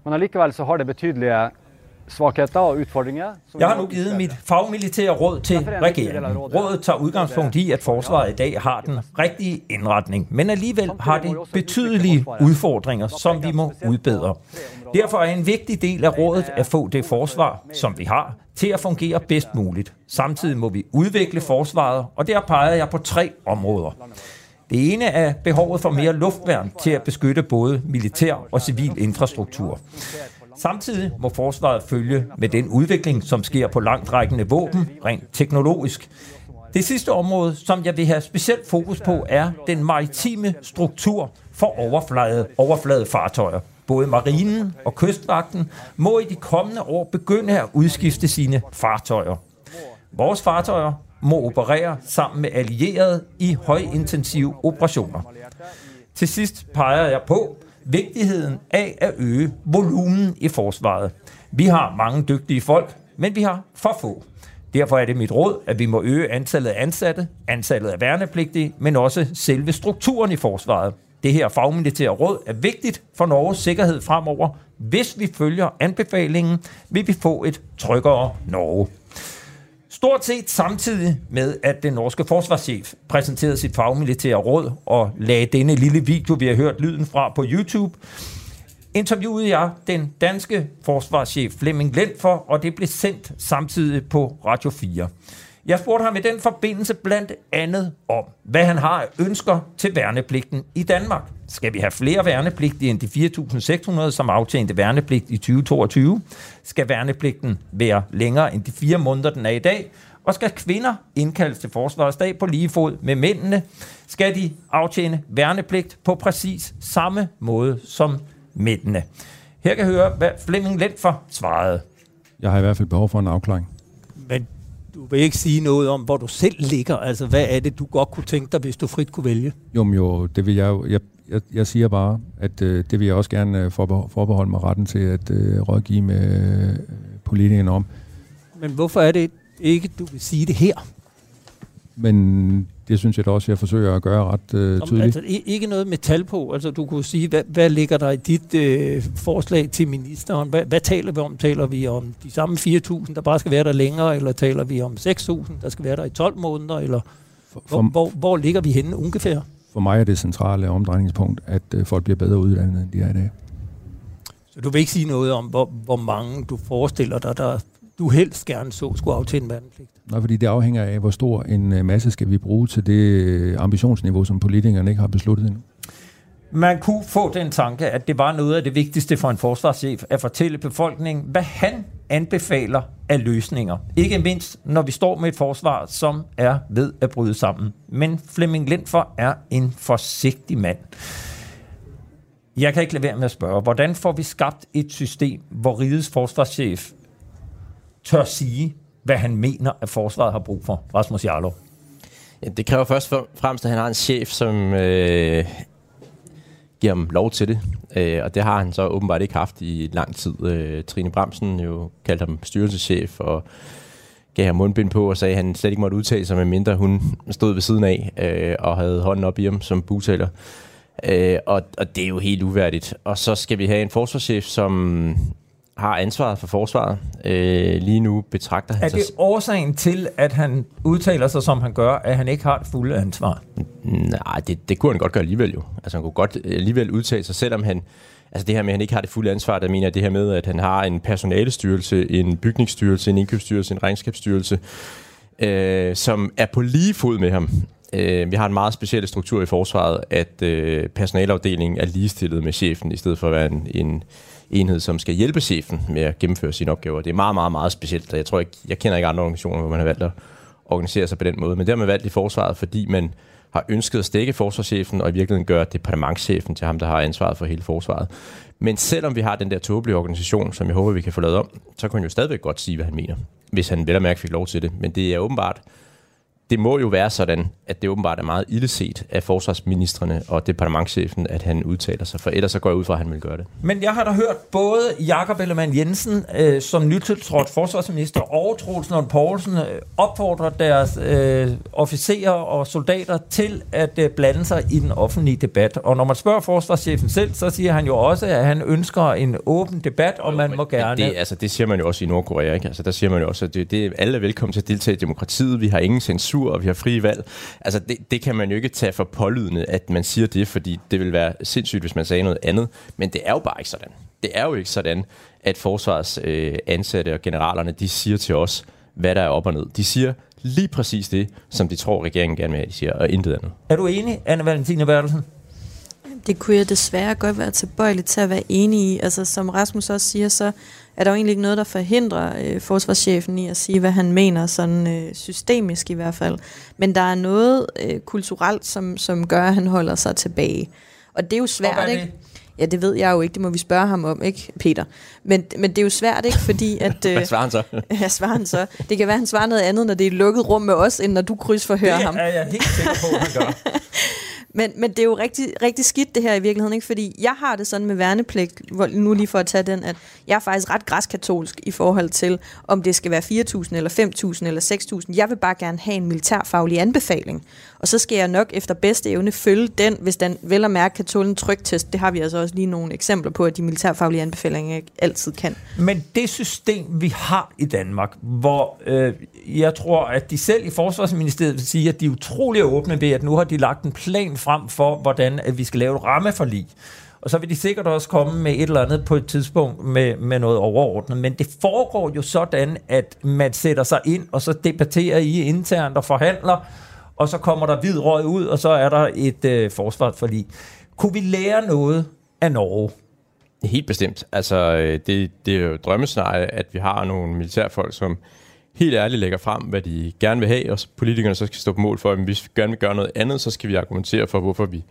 Men allikevel så har det betydelige svagheter og udfordringer. Jeg har nu givet mit fagmilitære råd til regeringen. Rådet tager udgangspunkt i, at forsvaret i dag har den rigtige indretning, men alligevel har det betydelige udfordringer, som vi må udbedre. Derfor er en vigtig del af rådet at få det forsvar, som vi har, til at fungere bedst muligt. Samtidig må vi udvikle forsvaret, og der peger jeg på tre områder. Det ene er behovet for mere luftværn til at beskytte både militær og civil infrastruktur. Samtidig må forsvaret følge med den udvikling, som sker på langtrækkende våben, rent teknologisk. Det sidste område, som jeg vil have specielt fokus på, er den maritime struktur for overflade, overflade fartøjer. Både marinen og kystvagten må i de kommende år begynde at udskifte sine fartøjer. Vores fartøjer må operere sammen med allierede i højintensive operationer. Til sidst peger jeg på vigtigheden af at øge volumen i forsvaret. Vi har mange dygtige folk, men vi har for få. Derfor er det mit råd, at vi må øge antallet af ansatte, antallet af værnepligtige, men også selve strukturen i forsvaret. Det her fagmilitære råd er vigtigt for Norges sikkerhed fremover. Hvis vi følger anbefalingen, vil vi få et tryggere Norge. Stort set samtidig med, at den norske forsvarschef præsenterede sit fagmilitære råd og lagde denne lille video, vi har hørt lyden fra på YouTube, interviewede jeg den danske forsvarschef Flemming for, og det blev sendt samtidig på Radio 4. Jeg spurgte ham i den forbindelse blandt andet om, hvad han har af ønsker til værnepligten i Danmark. Skal vi have flere værnepligtige end de 4.600, som aftjente værnepligt i 2022? Skal værnepligten være længere end de fire måneder, den er i dag? Og skal kvinder indkaldes til forsvarsdag på lige fod med mændene? Skal de aftjene værnepligt på præcis samme måde som mændene? Her kan høre, hvad Flemming Lentfer svarede. Jeg har i hvert fald behov for en afklaring. Men du vil ikke sige noget om, hvor du selv ligger. Altså, hvad er det, du godt kunne tænke dig, hvis du frit kunne vælge? Jo, men jo, det vil jeg jo. Jeg, jeg, jeg siger bare, at øh, det vil jeg også gerne øh, forbe- forbeholde mig retten til at øh, rådgive med øh, politikerne om. Men hvorfor er det ikke, du vil sige det her? Men det synes jeg da også, jeg forsøger at gøre ret øh, Om, tydeligt. altså, ikke noget med tal på. Altså, du kunne sige, hvad, hvad ligger der i dit øh, forslag til ministeren? Hvad, hvad taler vi om? Taler vi om de samme 4.000, der bare skal være der længere, eller taler vi om 6.000, der skal være der i 12 måneder? Eller For, hvor, for, hvor, hvor ligger vi henne ungefær? For mig er det centrale omdrejningspunkt, at øh, folk bliver bedre uddannet, end de er i dag. Så du vil ikke sige noget om, hvor, hvor mange du forestiller dig, der du helst gerne så skulle aftjene værnepligt? Nej, fordi det afhænger af, hvor stor en øh, masse skal vi bruge til det øh, ambitionsniveau, som politikerne ikke har besluttet endnu. Man kunne få den tanke, at det var noget af det vigtigste for en forsvarschef at fortælle befolkningen, hvad han anbefaler af løsninger. Ikke mindst, når vi står med et forsvar, som er ved at bryde sammen. Men Flemming Lindfor er en forsigtig mand. Jeg kan ikke lade være med at spørge, hvordan får vi skabt et system, hvor rigets forsvarschef tør sige, hvad han mener, at forsvaret har brug for? Rasmus Jarlov. Ja, det kræver først og fremmest, at han har en chef, som øh, giver ham lov til det. Øh, og det har han så åbenbart ikke haft i lang tid. Øh, Trine Bramsen jo kaldte ham styrelseschef og gav ham mundbind på og sagde, at han slet ikke måtte udtale sig, medmindre hun stod ved siden af øh, og havde hånden op i ham som butaler. Øh, og, og det er jo helt uværdigt. Og så skal vi have en forsvarschef, som har ansvaret for forsvaret. Øh, lige nu betragter han Er sig... det årsagen til, at han udtaler sig, som han gør, at han ikke har det fulde ansvar? Nej, det, det kunne han godt gøre alligevel jo. Altså han kunne godt alligevel udtale sig, selvom han... Altså det her med, at han ikke har det fulde ansvar, der mener jeg det her med, at han har en personalestyrelse, en bygningsstyrelse, en indkøbsstyrelse, en regnskabsstyrelse, øh, som er på lige fod med ham. Øh, vi har en meget speciel struktur i forsvaret, at øh, personalafdelingen er ligestillet med chefen, i stedet for at være en, en enhed, som skal hjælpe chefen med at gennemføre sine opgaver. Det er meget, meget, meget specielt, og jeg tror ikke, jeg kender ikke andre organisationer, hvor man har valgt at organisere sig på den måde. Men det har man valgt i forsvaret, fordi man har ønsket at stikke forsvarschefen, og i virkeligheden gøre departementchefen til ham, der har ansvaret for hele forsvaret. Men selvom vi har den der tåbelige organisation, som jeg håber, vi kan få lavet om, så kan han jo stadigvæk godt sige, hvad han mener, hvis han vel og mærke fik lov til det. Men det er åbenbart, det må jo være sådan, at det åbenbart er meget illeset af forsvarsministerne og departementchefen, at han udtaler sig, for ellers så går jeg ud fra, at han vil gøre det. Men jeg har da hørt både Jakob Ellemann Jensen, øh, som nytiltrådt forsvarsminister, og Troels Lund Poulsen øh, opfordre deres øh, officerer og soldater til at øh, blande sig i den offentlige debat. Og når man spørger forsvarschefen selv, så siger han jo også, at han ønsker en åben debat, og man må gerne... Det, altså, det siger man jo også i Nordkorea. Ikke? Altså, der siger man jo også, at det, det, alle er velkommen til at deltage i demokratiet. Vi har ingen censur, og vi har frie valg. Altså, det, det kan man jo ikke tage for pålydende, at man siger det, fordi det vil være sindssygt, hvis man sagde noget andet. Men det er jo bare ikke sådan. Det er jo ikke sådan, at forsvars øh, ansatte og generalerne, de siger til os, hvad der er op og ned. De siger lige præcis det, som de tror, regeringen gerne vil have, de siger, og intet andet. Er du enig, Anne Valentine Bertelsen? Det kunne jeg desværre godt være tilbøjelig til at være enig i. Altså, som Rasmus også siger, så er der jo egentlig ikke noget, der forhindrer øh, forsvarschefen i at sige, hvad han mener, sådan øh, systemisk i hvert fald. Men der er noget øh, kulturelt, som, som gør, at han holder sig tilbage. Og det er jo svært, er ikke? Ja, det ved jeg jo ikke. Det må vi spørge ham om, ikke, Peter? Men, men det er jo svært, ikke? Fordi at... Hvad svarer han så? Ja, svarer han så. Det kan være, han svarer noget andet, når det er et lukket rum med os, end når du krydsforhører det ham. er jeg helt sikker på, han gør. Men, men det er jo rigtig, rigtig skidt det her i virkeligheden, ikke? fordi jeg har det sådan med værnepligt, hvor, nu lige for at tage den, at jeg er faktisk ret græskatolsk i forhold til, om det skal være 4.000 eller 5.000 eller 6.000. Jeg vil bare gerne have en militærfaglig anbefaling, og så skal jeg nok efter bedste evne følge den, hvis den vel og mærke kan tåle en tryktest. Det har vi altså også lige nogle eksempler på, at de militærfaglige anbefalinger ikke altid kan. Men det system, vi har i Danmark, hvor øh, jeg tror, at de selv i Forsvarsministeriet vil sige, at de er utrolig åbne ved, at nu har de lagt en plan frem for, hvordan at vi skal lave et rammeforlig. Og så vil de sikkert også komme med et eller andet på et tidspunkt med, med noget overordnet. Men det foregår jo sådan, at man sætter sig ind, og så debatterer I internt og forhandler, og så kommer der hvid røg ud, og så er der et øh, forsvarsforlig. Kunne vi lære noget af Norge? Helt bestemt. Altså, øh, det, det er jo drømmescenarie, at vi har nogle militærfolk, som helt ærligt lægger frem, hvad de gerne vil have, og politikerne så skal stå på mål for, at hvis vi gerne vil gøre noget andet, så skal vi argumentere for, hvorfor vi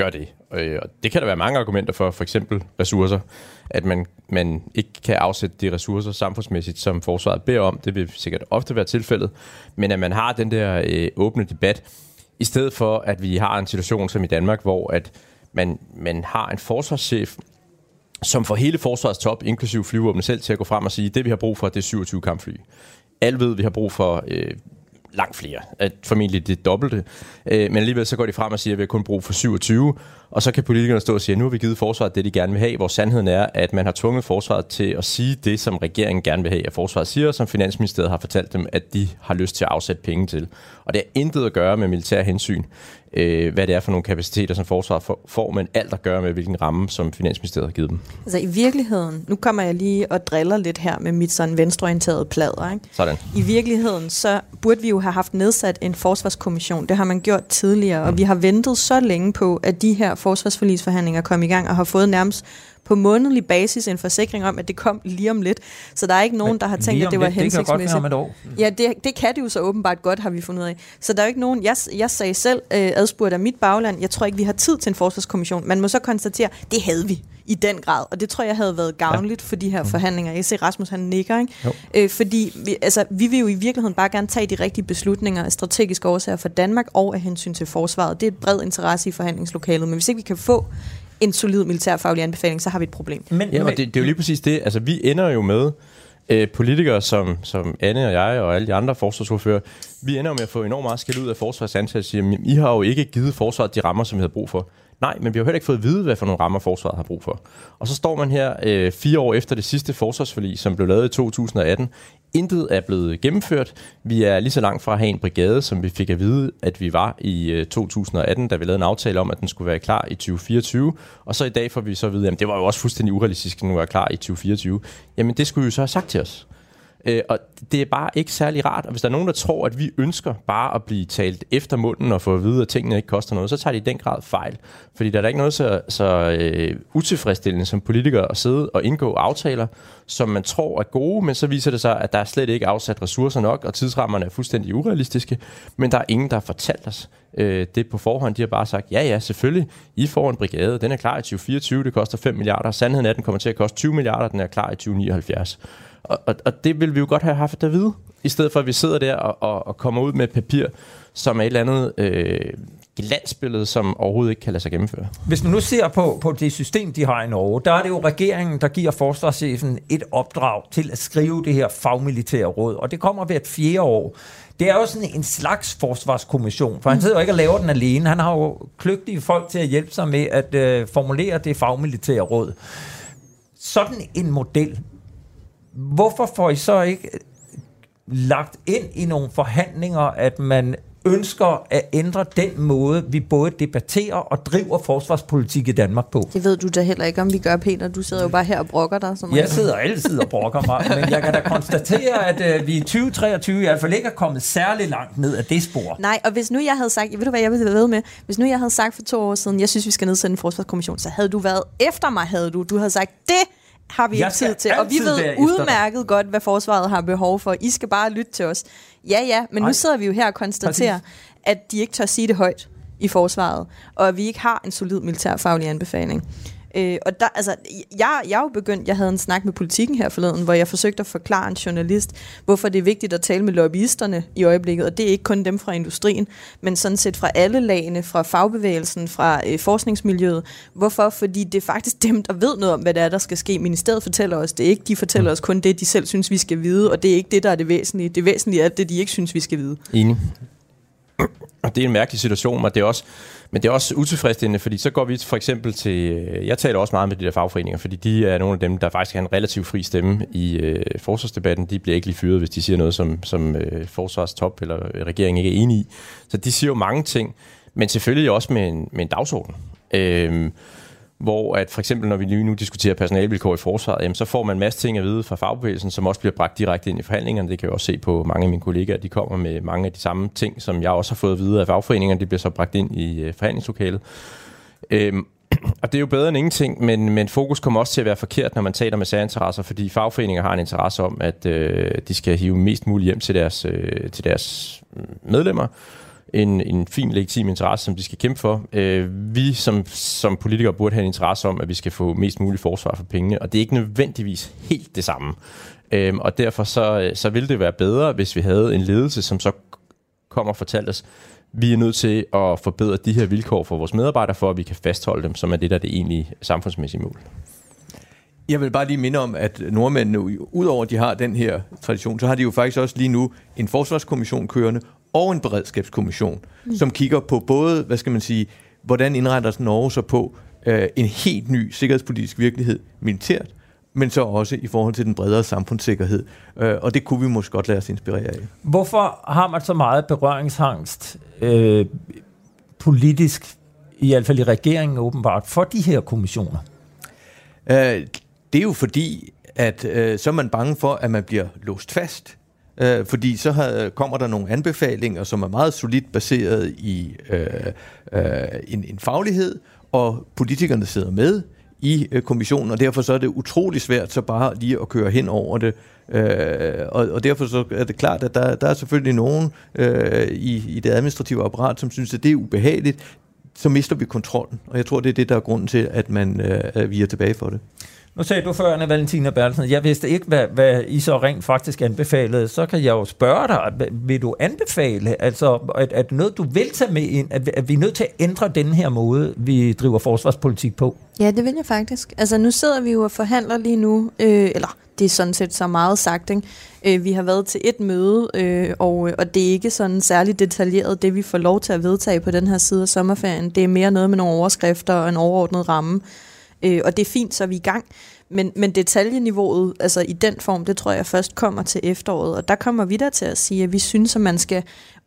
gør det. Øh, og det kan der være mange argumenter for, for eksempel ressourcer, at man, man ikke kan afsætte de ressourcer samfundsmæssigt, som forsvaret beder om. Det vil sikkert ofte være tilfældet. Men at man har den der øh, åbne debat, i stedet for at vi har en situation som i Danmark, hvor at man, man har en forsvarschef, som får hele forsvarets top, inklusive flyvåbnet selv, til at gå frem og sige, det vi har brug for, det er 27 kampfly. Alle ved, at vi har brug for øh, langt flere. At formentlig det dobbelte. Øh, men alligevel så går de frem og siger, at vi har kun brug for 27. Og så kan politikerne stå og sige, at nu har vi givet forsvaret det, de gerne vil have. Hvor sandheden er, at man har tvunget forsvaret til at sige det, som regeringen gerne vil have, at forsvaret siger, og som Finansministeriet har fortalt dem, at de har lyst til at afsætte penge til. Og det har intet at gøre med militær hensyn øh, hvad det er for nogle kapaciteter, som forsvaret får, men alt at gøre med, hvilken ramme, som Finansministeriet har givet dem. Altså i virkeligheden, nu kommer jeg lige og driller lidt her med mit sådan venstreorienterede plader. Ikke? Sådan. I virkeligheden, så burde vi jo have haft nedsat en forsvarskommission. Det har man gjort tidligere, mm. og vi har ventet så længe på, at de her forsvarsforlisforhandlinger kom i gang, og har fået nærmest på månedlig basis en forsikring om, at det kom lige om lidt. Så der er ikke nogen, der har tænkt, at det var lidt, hensigtsmæssigt. Det kan godt om et år. Ja, det, det kan det jo så åbenbart godt, har vi fundet ud af. Så der er ikke nogen, jeg, jeg sagde selv, øh, adspurgt af mit bagland, jeg tror ikke, vi har tid til en forsvarskommission. Man må så konstatere, det havde vi i den grad, og det tror jeg havde været gavnligt ja. for de her mm. forhandlinger. Jeg ser Rasmus, han nikker, ikke? Øh, fordi vi, altså, vi vil jo i virkeligheden bare gerne tage de rigtige beslutninger af strategiske årsager for Danmark og af hensyn til forsvaret. Det er et bred interesse i forhandlingslokalet, men hvis ikke vi kan få en solid militærfaglig anbefaling, så har vi et problem. Men, ja, og det, det er jo lige præcis det. Altså, vi ender jo med øh, politikere som, som Anne og jeg og alle de andre forsvarsordfører, vi ender jo med at få enormt meget skæld ud af forsvarsansatte, siger, I har jo ikke givet forsvaret de rammer, som vi havde brug for. Nej, men vi har jo heller ikke fået at vide, hvad for nogle rammer forsvaret har brug for. Og så står man her øh, fire år efter det sidste forsvarsforlig, som blev lavet i 2018. Intet er blevet gennemført. Vi er lige så langt fra at have en brigade, som vi fik at vide, at vi var i øh, 2018, da vi lavede en aftale om, at den skulle være klar i 2024. Og så i dag får vi så at vide, at det var jo også fuldstændig urealistisk, at den var klar i 2024. Jamen det skulle vi jo så have sagt til os. Øh, og det er bare ikke særlig rart. Og hvis der er nogen, der tror, at vi ønsker bare at blive talt efter munden og få at vide, at tingene ikke koster noget, så tager de i den grad fejl. Fordi der er da ikke noget så, så øh, utilfredsstillende som politikere at sidde og indgå aftaler, som man tror er gode, men så viser det sig, at der er slet ikke afsat ressourcer nok, og tidsrammerne er fuldstændig urealistiske, men der er ingen, der har fortalt os øh, det på forhånd. De har bare sagt, ja ja, selvfølgelig, I får en brigade, den er klar i 2024, det koster 5 milliarder, sandheden er, at den kommer til at koste 20 milliarder, den er klar i 2079. Og, og, og det vil vi jo godt have haft at vide, i stedet for at vi sidder der og, og, og kommer ud med et papir, som er et eller andet øh, glansbillede, som overhovedet ikke kan lade sig gennemføre. Hvis man nu ser på, på det system, de har i Norge, der er det jo regeringen, der giver forsvarschefen et opdrag til at skrive det her fagmilitære råd, og det kommer hvert fjerde år. Det er jo sådan en slags forsvarskommission, for han sidder jo ikke og laver den alene. Han har jo kløgtige folk til at hjælpe sig med at øh, formulere det fagmilitære råd. Sådan en model, hvorfor får I så ikke lagt ind i nogle forhandlinger, at man ønsker at ændre den måde, vi både debatterer og driver forsvarspolitik i Danmark på. Det ved du da heller ikke, om vi gør, Peter. Du sidder jo bare her og brokker dig. Som jeg sidder altid og brokker mig, men jeg kan da konstatere, at uh, vi i 2023 i hvert fald ikke er kommet særlig langt ned af det spor. Nej, og hvis nu jeg havde sagt, ved du hvad jeg vil ved med, hvis nu jeg havde sagt for to år siden, jeg synes, vi skal nedsætte en forsvarskommission, så havde du været efter mig, havde du. Du havde sagt, det har vi ikke tid til. Og vi ved udmærket godt, hvad forsvaret har behov for. I skal bare lytte til os. Ja, ja, men Ej. nu sidder vi jo her og konstaterer, Præcis. at de ikke tør sige det højt i forsvaret, og at vi ikke har en solid militærfaglig anbefaling. Øh, og der, altså, jeg, jeg er jo begyndt, jeg havde en snak med politikken her forleden, hvor jeg forsøgte at forklare en journalist, hvorfor det er vigtigt at tale med lobbyisterne i øjeblikket, og det er ikke kun dem fra industrien, men sådan set fra alle lagene, fra fagbevægelsen, fra øh, forskningsmiljøet. Hvorfor? Fordi det er faktisk dem, der ved noget om, hvad det er, der skal ske. Ministeriet fortæller os det ikke. De fortæller os kun det, de selv synes, vi skal vide, og det er ikke det, der er det væsentlige. Det væsentlige er det, de ikke synes, vi skal vide. Enig. Og det er en mærkelig situation, og det er også, men det er også utilfredsstillende, fordi så går vi for eksempel til, øh, jeg taler også meget med de der fagforeninger, fordi de er nogle af dem, der faktisk har en relativt fri stemme i øh, forsvarsdebatten. De bliver ikke lige fyret, hvis de siger noget, som, som øh, forsvarstop eller øh, regeringen ikke er enige i. Så de siger jo mange ting, men selvfølgelig også med en, med en dagsorden. Øh, hvor at for eksempel, når vi lige nu diskuterer personalvilkår i forsvaret, jamen, så får man en masse ting at vide fra fagbevægelsen, som også bliver bragt direkte ind i forhandlingerne. Det kan jeg også se på mange af mine kollegaer, de kommer med mange af de samme ting, som jeg også har fået at vide af fagforeningerne, det bliver så bragt ind i øh, forhandlingslokalet. Øhm, og det er jo bedre end ingenting, men, men fokus kommer også til at være forkert, når man taler med særinteresser, fordi fagforeninger har en interesse om, at øh, de skal hive mest muligt hjem til deres, øh, til deres mm, medlemmer, en, en fin legitim interesse, som de skal kæmpe for. Øh, vi som, som politikere burde have en interesse om, at vi skal få mest muligt forsvar for pengene, og det er ikke nødvendigvis helt det samme. Øh, og derfor så, øh, så ville det være bedre, hvis vi havde en ledelse, som så kommer og fortalte os, vi er nødt til at forbedre de her vilkår for vores medarbejdere, for at vi kan fastholde dem, som er det, der er det egentlige samfundsmæssige mål. Jeg vil bare lige minde om, at nordmændene, udover at de har den her tradition, så har de jo faktisk også lige nu en forsvarskommission kørende og en beredskabskommission, mm. som kigger på både, hvad skal man sige, hvordan indretter Norge sig på øh, en helt ny sikkerhedspolitisk virkelighed militært, men så også i forhold til den bredere samfundssikkerhed. Øh, og det kunne vi måske godt lade os inspirere af. Hvorfor har man så meget berøringsangst øh, politisk, i hvert fald i regeringen åbenbart, for de her kommissioner? Øh, det er jo fordi, at øh, så er man bange for, at man bliver låst fast. Øh, fordi så har, kommer der nogle anbefalinger, som er meget solidt baseret i øh, øh, en, en faglighed, og politikerne sidder med i øh, kommissionen, og derfor så er det utrolig svært så bare lige at køre hen over det. Øh, og, og derfor så er det klart, at der, der er selvfølgelig nogen øh, i, i det administrative apparat, som synes, at det er ubehageligt. Så mister vi kontrollen, og jeg tror, det er det, der er grunden til, at man øh, vi er tilbage for det. Nu sagde du før, Anna Valentina Bertelsen, jeg vidste ikke, hvad, hvad I så rent faktisk anbefalede. Så kan jeg jo spørge dig, vil du anbefale, altså, at, at noget du vil tage med ind, at, at vi er nødt til at ændre den her måde, vi driver forsvarspolitik på? Ja, det vil jeg faktisk. Altså nu sidder vi jo og forhandler lige nu, øh, eller det er sådan set så meget sagt, ikke? Øh, vi har været til et møde, øh, og, og det er ikke sådan særligt detaljeret, det vi får lov til at vedtage på den her side af sommerferien. Det er mere noget med nogle overskrifter og en overordnet ramme. Øh, og det er fint, så er vi i gang. Men, men detaljeniveauet, altså i den form, det tror jeg først kommer til efteråret. Og der kommer vi der til at sige, at vi synes, at man skal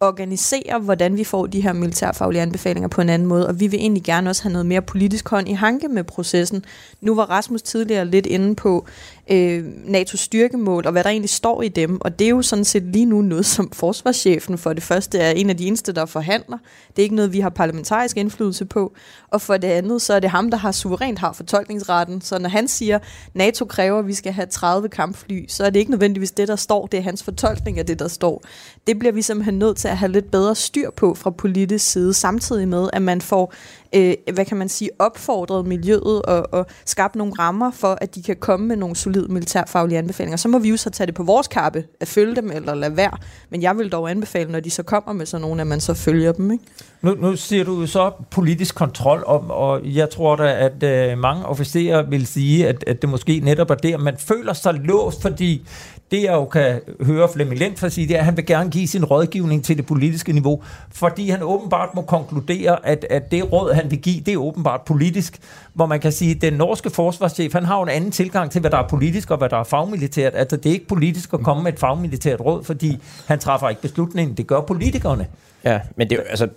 organisere, hvordan vi får de her militærfaglige anbefalinger på en anden måde, og vi vil egentlig gerne også have noget mere politisk hånd i hanke med processen. Nu var Rasmus tidligere lidt inde på øh, NATO's styrkemål, og hvad der egentlig står i dem, og det er jo sådan set lige nu noget, som forsvarschefen for det første er en af de eneste, der forhandler. Det er ikke noget, vi har parlamentarisk indflydelse på, og for det andet, så er det ham, der har suverænt har fortolkningsretten, så når han siger, NATO kræver, at vi skal have 30 kampfly, så er det ikke nødvendigvis det, der står, det er hans fortolkning af det, der står. Det bliver vi simpelthen nødt til at have lidt bedre styr på fra politisk side, samtidig med, at man får øh, hvad kan man sige, opfordret miljøet og, og skabt nogle rammer for, at de kan komme med nogle solide militærfaglige anbefalinger. Så må vi jo så tage det på vores kappe, at følge dem eller lade være. Men jeg vil dog anbefale, når de så kommer med sådan nogle, at man så følger dem. Ikke? Nu, nu siger du så politisk kontrol, om, og jeg tror da, at øh, mange officerer vil sige, at, at det måske netop er der, man føler sig låst, fordi det jeg jo kan høre Flemming Lent for sige, det er, at han vil gerne give sin rådgivning til det politiske niveau, fordi han åbenbart må konkludere, at, at det råd, han vil give, det er åbenbart politisk, hvor man kan sige, at den norske forsvarschef, han har jo en anden tilgang til, hvad der er politisk og hvad der er fagmilitært. Altså, det er ikke politisk at komme med et fagmilitært råd, fordi han træffer ikke beslutningen, det gør politikerne. Ja, men det er jo, altså,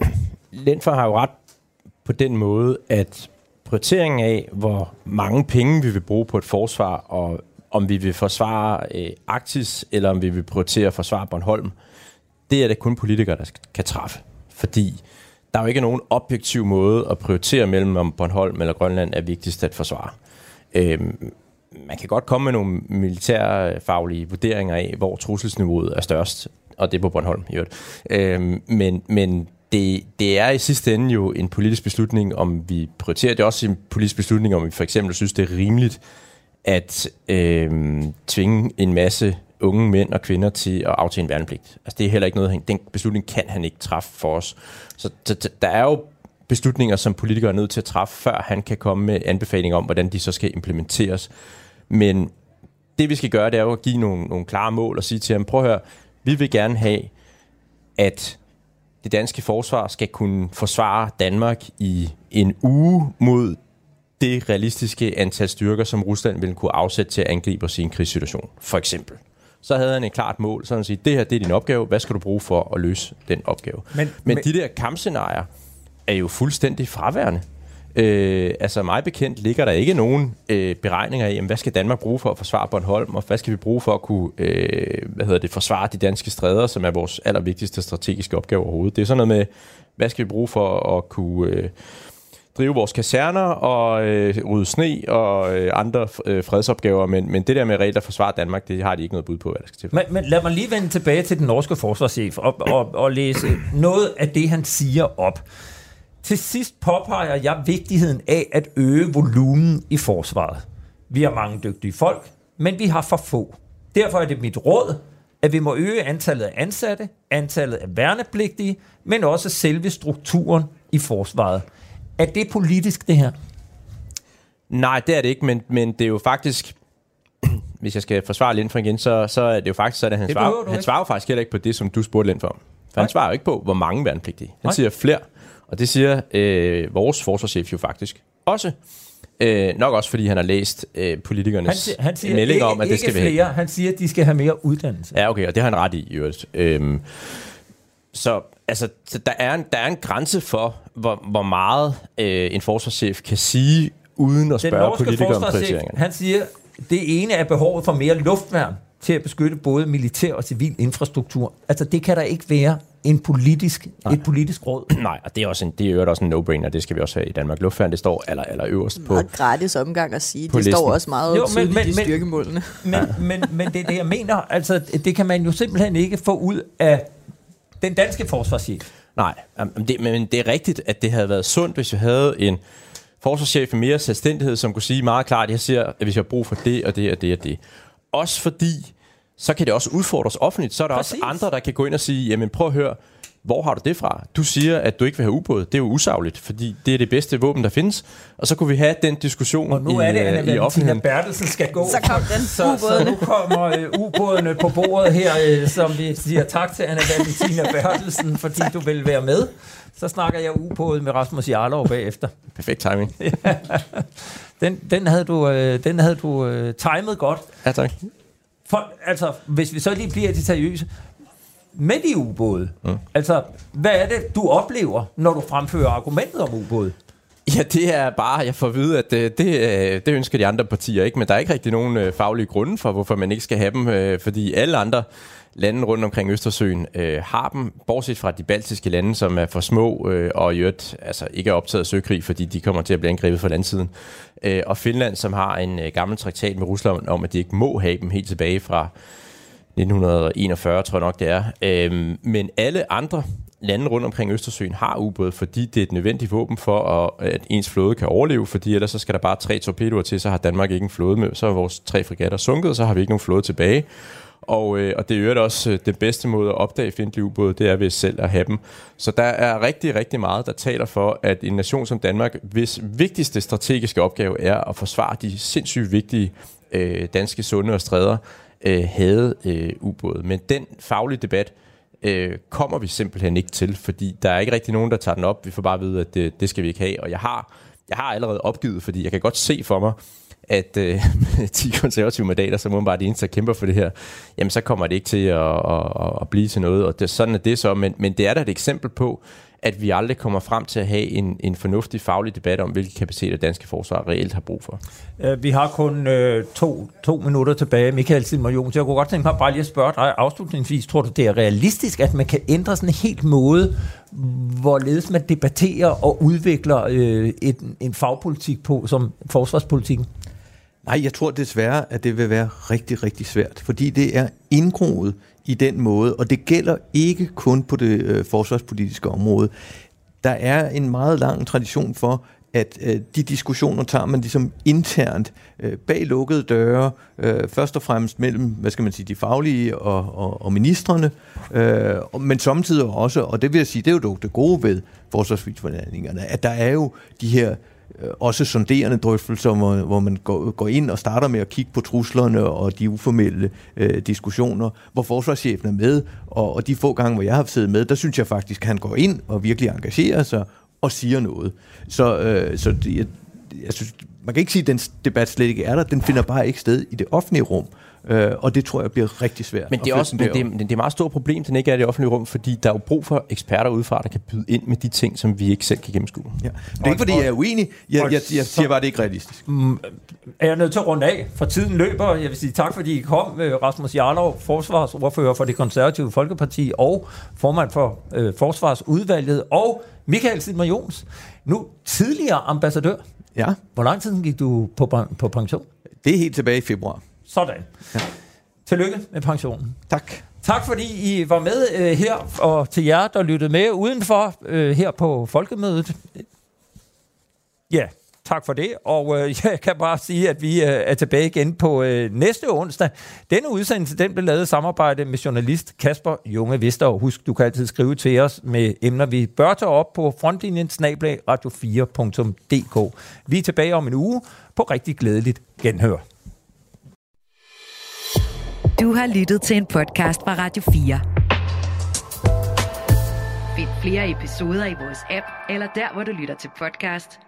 Lentfor har jo ret på den måde, at prioriteringen af, hvor mange penge vi vil bruge på et forsvar, og om vi vil forsvare øh, Arktis, eller om vi vil prioritere at forsvare Bornholm, det er det kun politikere, der kan træffe. Fordi der er jo ikke nogen objektiv måde at prioritere mellem, om Bornholm eller Grønland er vigtigst at forsvare. Øhm, man kan godt komme med nogle militærfaglige vurderinger af, hvor trusselsniveauet er størst, og det er på Bornholm i øvrigt. Øhm, men men det, det er i sidste ende jo en politisk beslutning, om vi prioriterer. Det er også en politisk beslutning, om vi for eksempel synes, det er rimeligt at øh, tvinge en masse unge mænd og kvinder til at aftjene værnepligt. Altså det er heller ikke noget, den beslutning kan han ikke træffe for os. Så der er jo beslutninger, som politikere er nødt til at træffe, før han kan komme med anbefalinger om, hvordan de så skal implementeres. Men det vi skal gøre, det er jo at give nogle, nogle klare mål og sige til ham, prøv at høre, vi vil gerne have, at det danske forsvar skal kunne forsvare Danmark i en uge mod det realistiske antal styrker, som Rusland ville kunne afsætte til at angribe os i en krigssituation, for eksempel. Så havde han et klart mål, så han sige, det her det er din opgave, hvad skal du bruge for at løse den opgave? Men, men, men de der kampscenarier er jo fuldstændig fraværende. Øh, altså mig bekendt ligger der ikke nogen øh, beregninger af, jamen, hvad skal Danmark bruge for at forsvare Bornholm, og hvad skal vi bruge for at kunne øh, hvad hedder det, forsvare de danske stræder, som er vores allervigtigste strategiske opgave overhovedet. Det er sådan noget med, hvad skal vi bruge for at kunne... Øh, drive vores kaserner og øh, rydde sne og øh, andre øh, fredsopgaver, men, men det der med reelt at forsvare Danmark, det har de ikke noget bud på, hvad der skal til. Men, men lad mig lige vende tilbage til den norske forsvarschef og, og, og læse noget af det, han siger op. Til sidst påpeger jeg vigtigheden af at øge volumen i forsvaret. Vi har mange dygtige folk, men vi har for få. Derfor er det mit råd, at vi må øge antallet af ansatte, antallet af værnepligtige, men også selve strukturen i forsvaret. Er det politisk, det her? Nej, det er det ikke, men, men det er jo faktisk... Hvis jeg skal forsvare Lindfor igen, så, så er det jo faktisk sådan, at han, svarer, han svarer faktisk heller ikke på det, som du spurgte Lind for. For han Nej. svarer jo ikke på, hvor mange værnepligtige. Han Nej. siger flere, og det siger øh, vores forsvarschef jo faktisk også. Øh, nok også, fordi han har læst øh, politikernes Han, han siger meldinger ikke, om, at det skal flere. Han siger, at de skal have mere uddannelse. Ja, okay, og det har han ret i, i øvrigt. Øhm, så altså, så der, er en, der er en grænse for, hvor, hvor meget øh, en forsvarschef kan sige, uden at spørge politikere om prioriteringerne. han siger, det ene er behovet for mere luftværn til at beskytte både militær og civil infrastruktur. Altså, det kan der ikke være en politisk, et politisk råd. Nej, og det er, også en, det er også en no-brainer, det skal vi også have i Danmark. Luftfærden, det står aller, aller øverst på. Meget gratis omgang at sige. Det listen. står også meget Jo, men- men- i men- styrkemålene. Men, men, men det er det, jeg mener. Altså, det kan man jo simpelthen ikke få ud af den danske forsvarschef. Nej, jamen, det, men det er rigtigt, at det havde været sundt, hvis vi havde en forsvarschef med mere selvstændighed, som kunne sige meget klart, jeg siger, at hvis jeg har brug for det og det og det og det. Også fordi, så kan det også udfordres offentligt. Så er der. Præcis. også andre, der kan gå ind og sige, jamen prøv at høre, hvor har du det fra? Du siger, at du ikke vil have ubåd. Det er jo usagligt, fordi det er det bedste våben, der findes. Og så kunne vi have den diskussion Og nu i, er det, øh, Anna i offentligheden. Bertelsen skal gå. Så kom den, Så, så nu kommer øh, ubådene på bordet her, øh, som vi siger tak til Anna Valentina Bertelsen, fordi du vil være med. Så snakker jeg ubåd med Rasmus Jarlov bagefter. Perfekt timing. Den, den havde du, øh, den havde du øh, timet godt. Ja, tak. For, altså, hvis vi så lige bliver de seriøse. Med de ubåde, mm. altså, hvad er det, du oplever, når du fremfører argumentet om ubåde? Ja, det er bare, jeg får at vide, at øh, det, øh, det ønsker de andre partier ikke, men der er ikke rigtig nogen øh, faglige grunde for, hvorfor man ikke skal have dem, fordi alle andre lande rundt omkring Østersøen øh, har dem, bortset fra de baltiske lande, som er for små øh, og i øvrigt altså, ikke er optaget af søkrig, fordi de kommer til at blive angrebet fra landsiden. Øh, og Finland, som har en øh, gammel traktat med Rusland om, at de ikke må have dem helt tilbage fra 1941, tror jeg nok det er. Øhm, men alle andre lande rundt omkring Østersøen har ubåde, fordi det er et nødvendigt våben for, at, at ens flåde kan overleve, fordi ellers så skal der bare tre torpedoer til, så har Danmark ikke en flåde med, så er vores tre fregatter sunket, så har vi ikke nogen flåde tilbage. Og, øh, og det er jo også øh, den bedste måde at opdage fjendtlige ubåde, det er ved selv at have dem. Så der er rigtig, rigtig meget, der taler for, at en nation som Danmark, hvis vigtigste strategiske opgave er at forsvare de sindssygt vigtige øh, danske sunde og stræder, øh, havde øh, ubåde. Men den faglige debat øh, kommer vi simpelthen ikke til, fordi der er ikke rigtig nogen, der tager den op. Vi får bare at vide, at det, det skal vi ikke have. Og jeg har, jeg har allerede opgivet, fordi jeg kan godt se for mig, at øh, med 10 konservative mandater, som må bare de eneste, der kæmper for det her, jamen så kommer det ikke til at, at, at, at blive til noget. Og det, sådan er det så. Men, men det er da et eksempel på, at vi aldrig kommer frem til at have en, en fornuftig faglig debat om, hvilke kapaciteter danske forsvar reelt har brug for. Uh, vi har kun uh, to, to minutter tilbage. Michael Silmer Jons, jeg kunne godt tænke mig bare lige at spørge dig afslutningsvis. Tror du, det er realistisk, at man kan ændre sådan en helt måde, hvorledes man debatterer og udvikler uh, et, en fagpolitik på, som forsvarspolitikken? Nej, jeg tror desværre, at det vil være rigtig, rigtig svært, fordi det er indgroet i den måde, og det gælder ikke kun på det øh, forsvarspolitiske område. Der er en meget lang tradition for, at øh, de diskussioner tager man ligesom internt øh, bag lukkede døre, øh, først og fremmest mellem, hvad skal man sige, de faglige og, og, og ministerne, øh, men samtidig også, og det vil jeg sige, det er jo dog det gode ved forsvarsforhandlingerne, at der er jo de her Øh, også sonderende drøftelser, hvor, hvor man går, går ind og starter med at kigge på truslerne og de uformelle øh, diskussioner, hvor forsvarschefen er med, og, og de få gange, hvor jeg har siddet med, der synes jeg faktisk, at han går ind og virkelig engagerer sig og siger noget. Så, øh, så det, jeg, jeg synes, man kan ikke sige, at den debat slet ikke er der, den finder bare ikke sted i det offentlige rum. Øh, og det tror jeg bliver rigtig svært. Men det er, også, men det, er- det er et meget stort problem, den ikke er i det offentlige rum, fordi der er jo brug for eksperter udefra, der kan byde ind med de ting, som vi ikke selv kan gennemskue. Ja. Det er ikke, fordi jeg er uenig. Jeg, jeg, jeg siger bare, at det ikke er realistisk. Mm, er jeg nødt til at runde af, for tiden løber. Jeg vil sige tak, fordi I kom. Øh, Rasmus Jarlov, forsvarsordfører for det konservative Folkeparti og formand for øh, forsvarsudvalget, og Michael Sidmer Jons, nu tidligere ambassadør. Ja. Hvor lang tid gik du på, på pension? Det er helt tilbage i februar. Sådan. Ja. Tillykke med pensionen. Tak. Tak fordi I var med øh, her, og til jer, der lyttede med udenfor øh, her på Folkemødet. Ja, tak for det. Og øh, jeg kan bare sige, at vi øh, er tilbage igen på øh, næste onsdag. Denne udsendelse den blev lavet i samarbejde med journalist Kasper Junge Vester. Husk, du kan altid skrive til os med emner, vi bør tage op på frontlinjen snablag radio4.dk. Vi er tilbage om en uge på rigtig glædeligt genhør. Du har lyttet til en podcast fra Radio 4. Find flere episoder i vores app, eller der, hvor du lytter til podcast.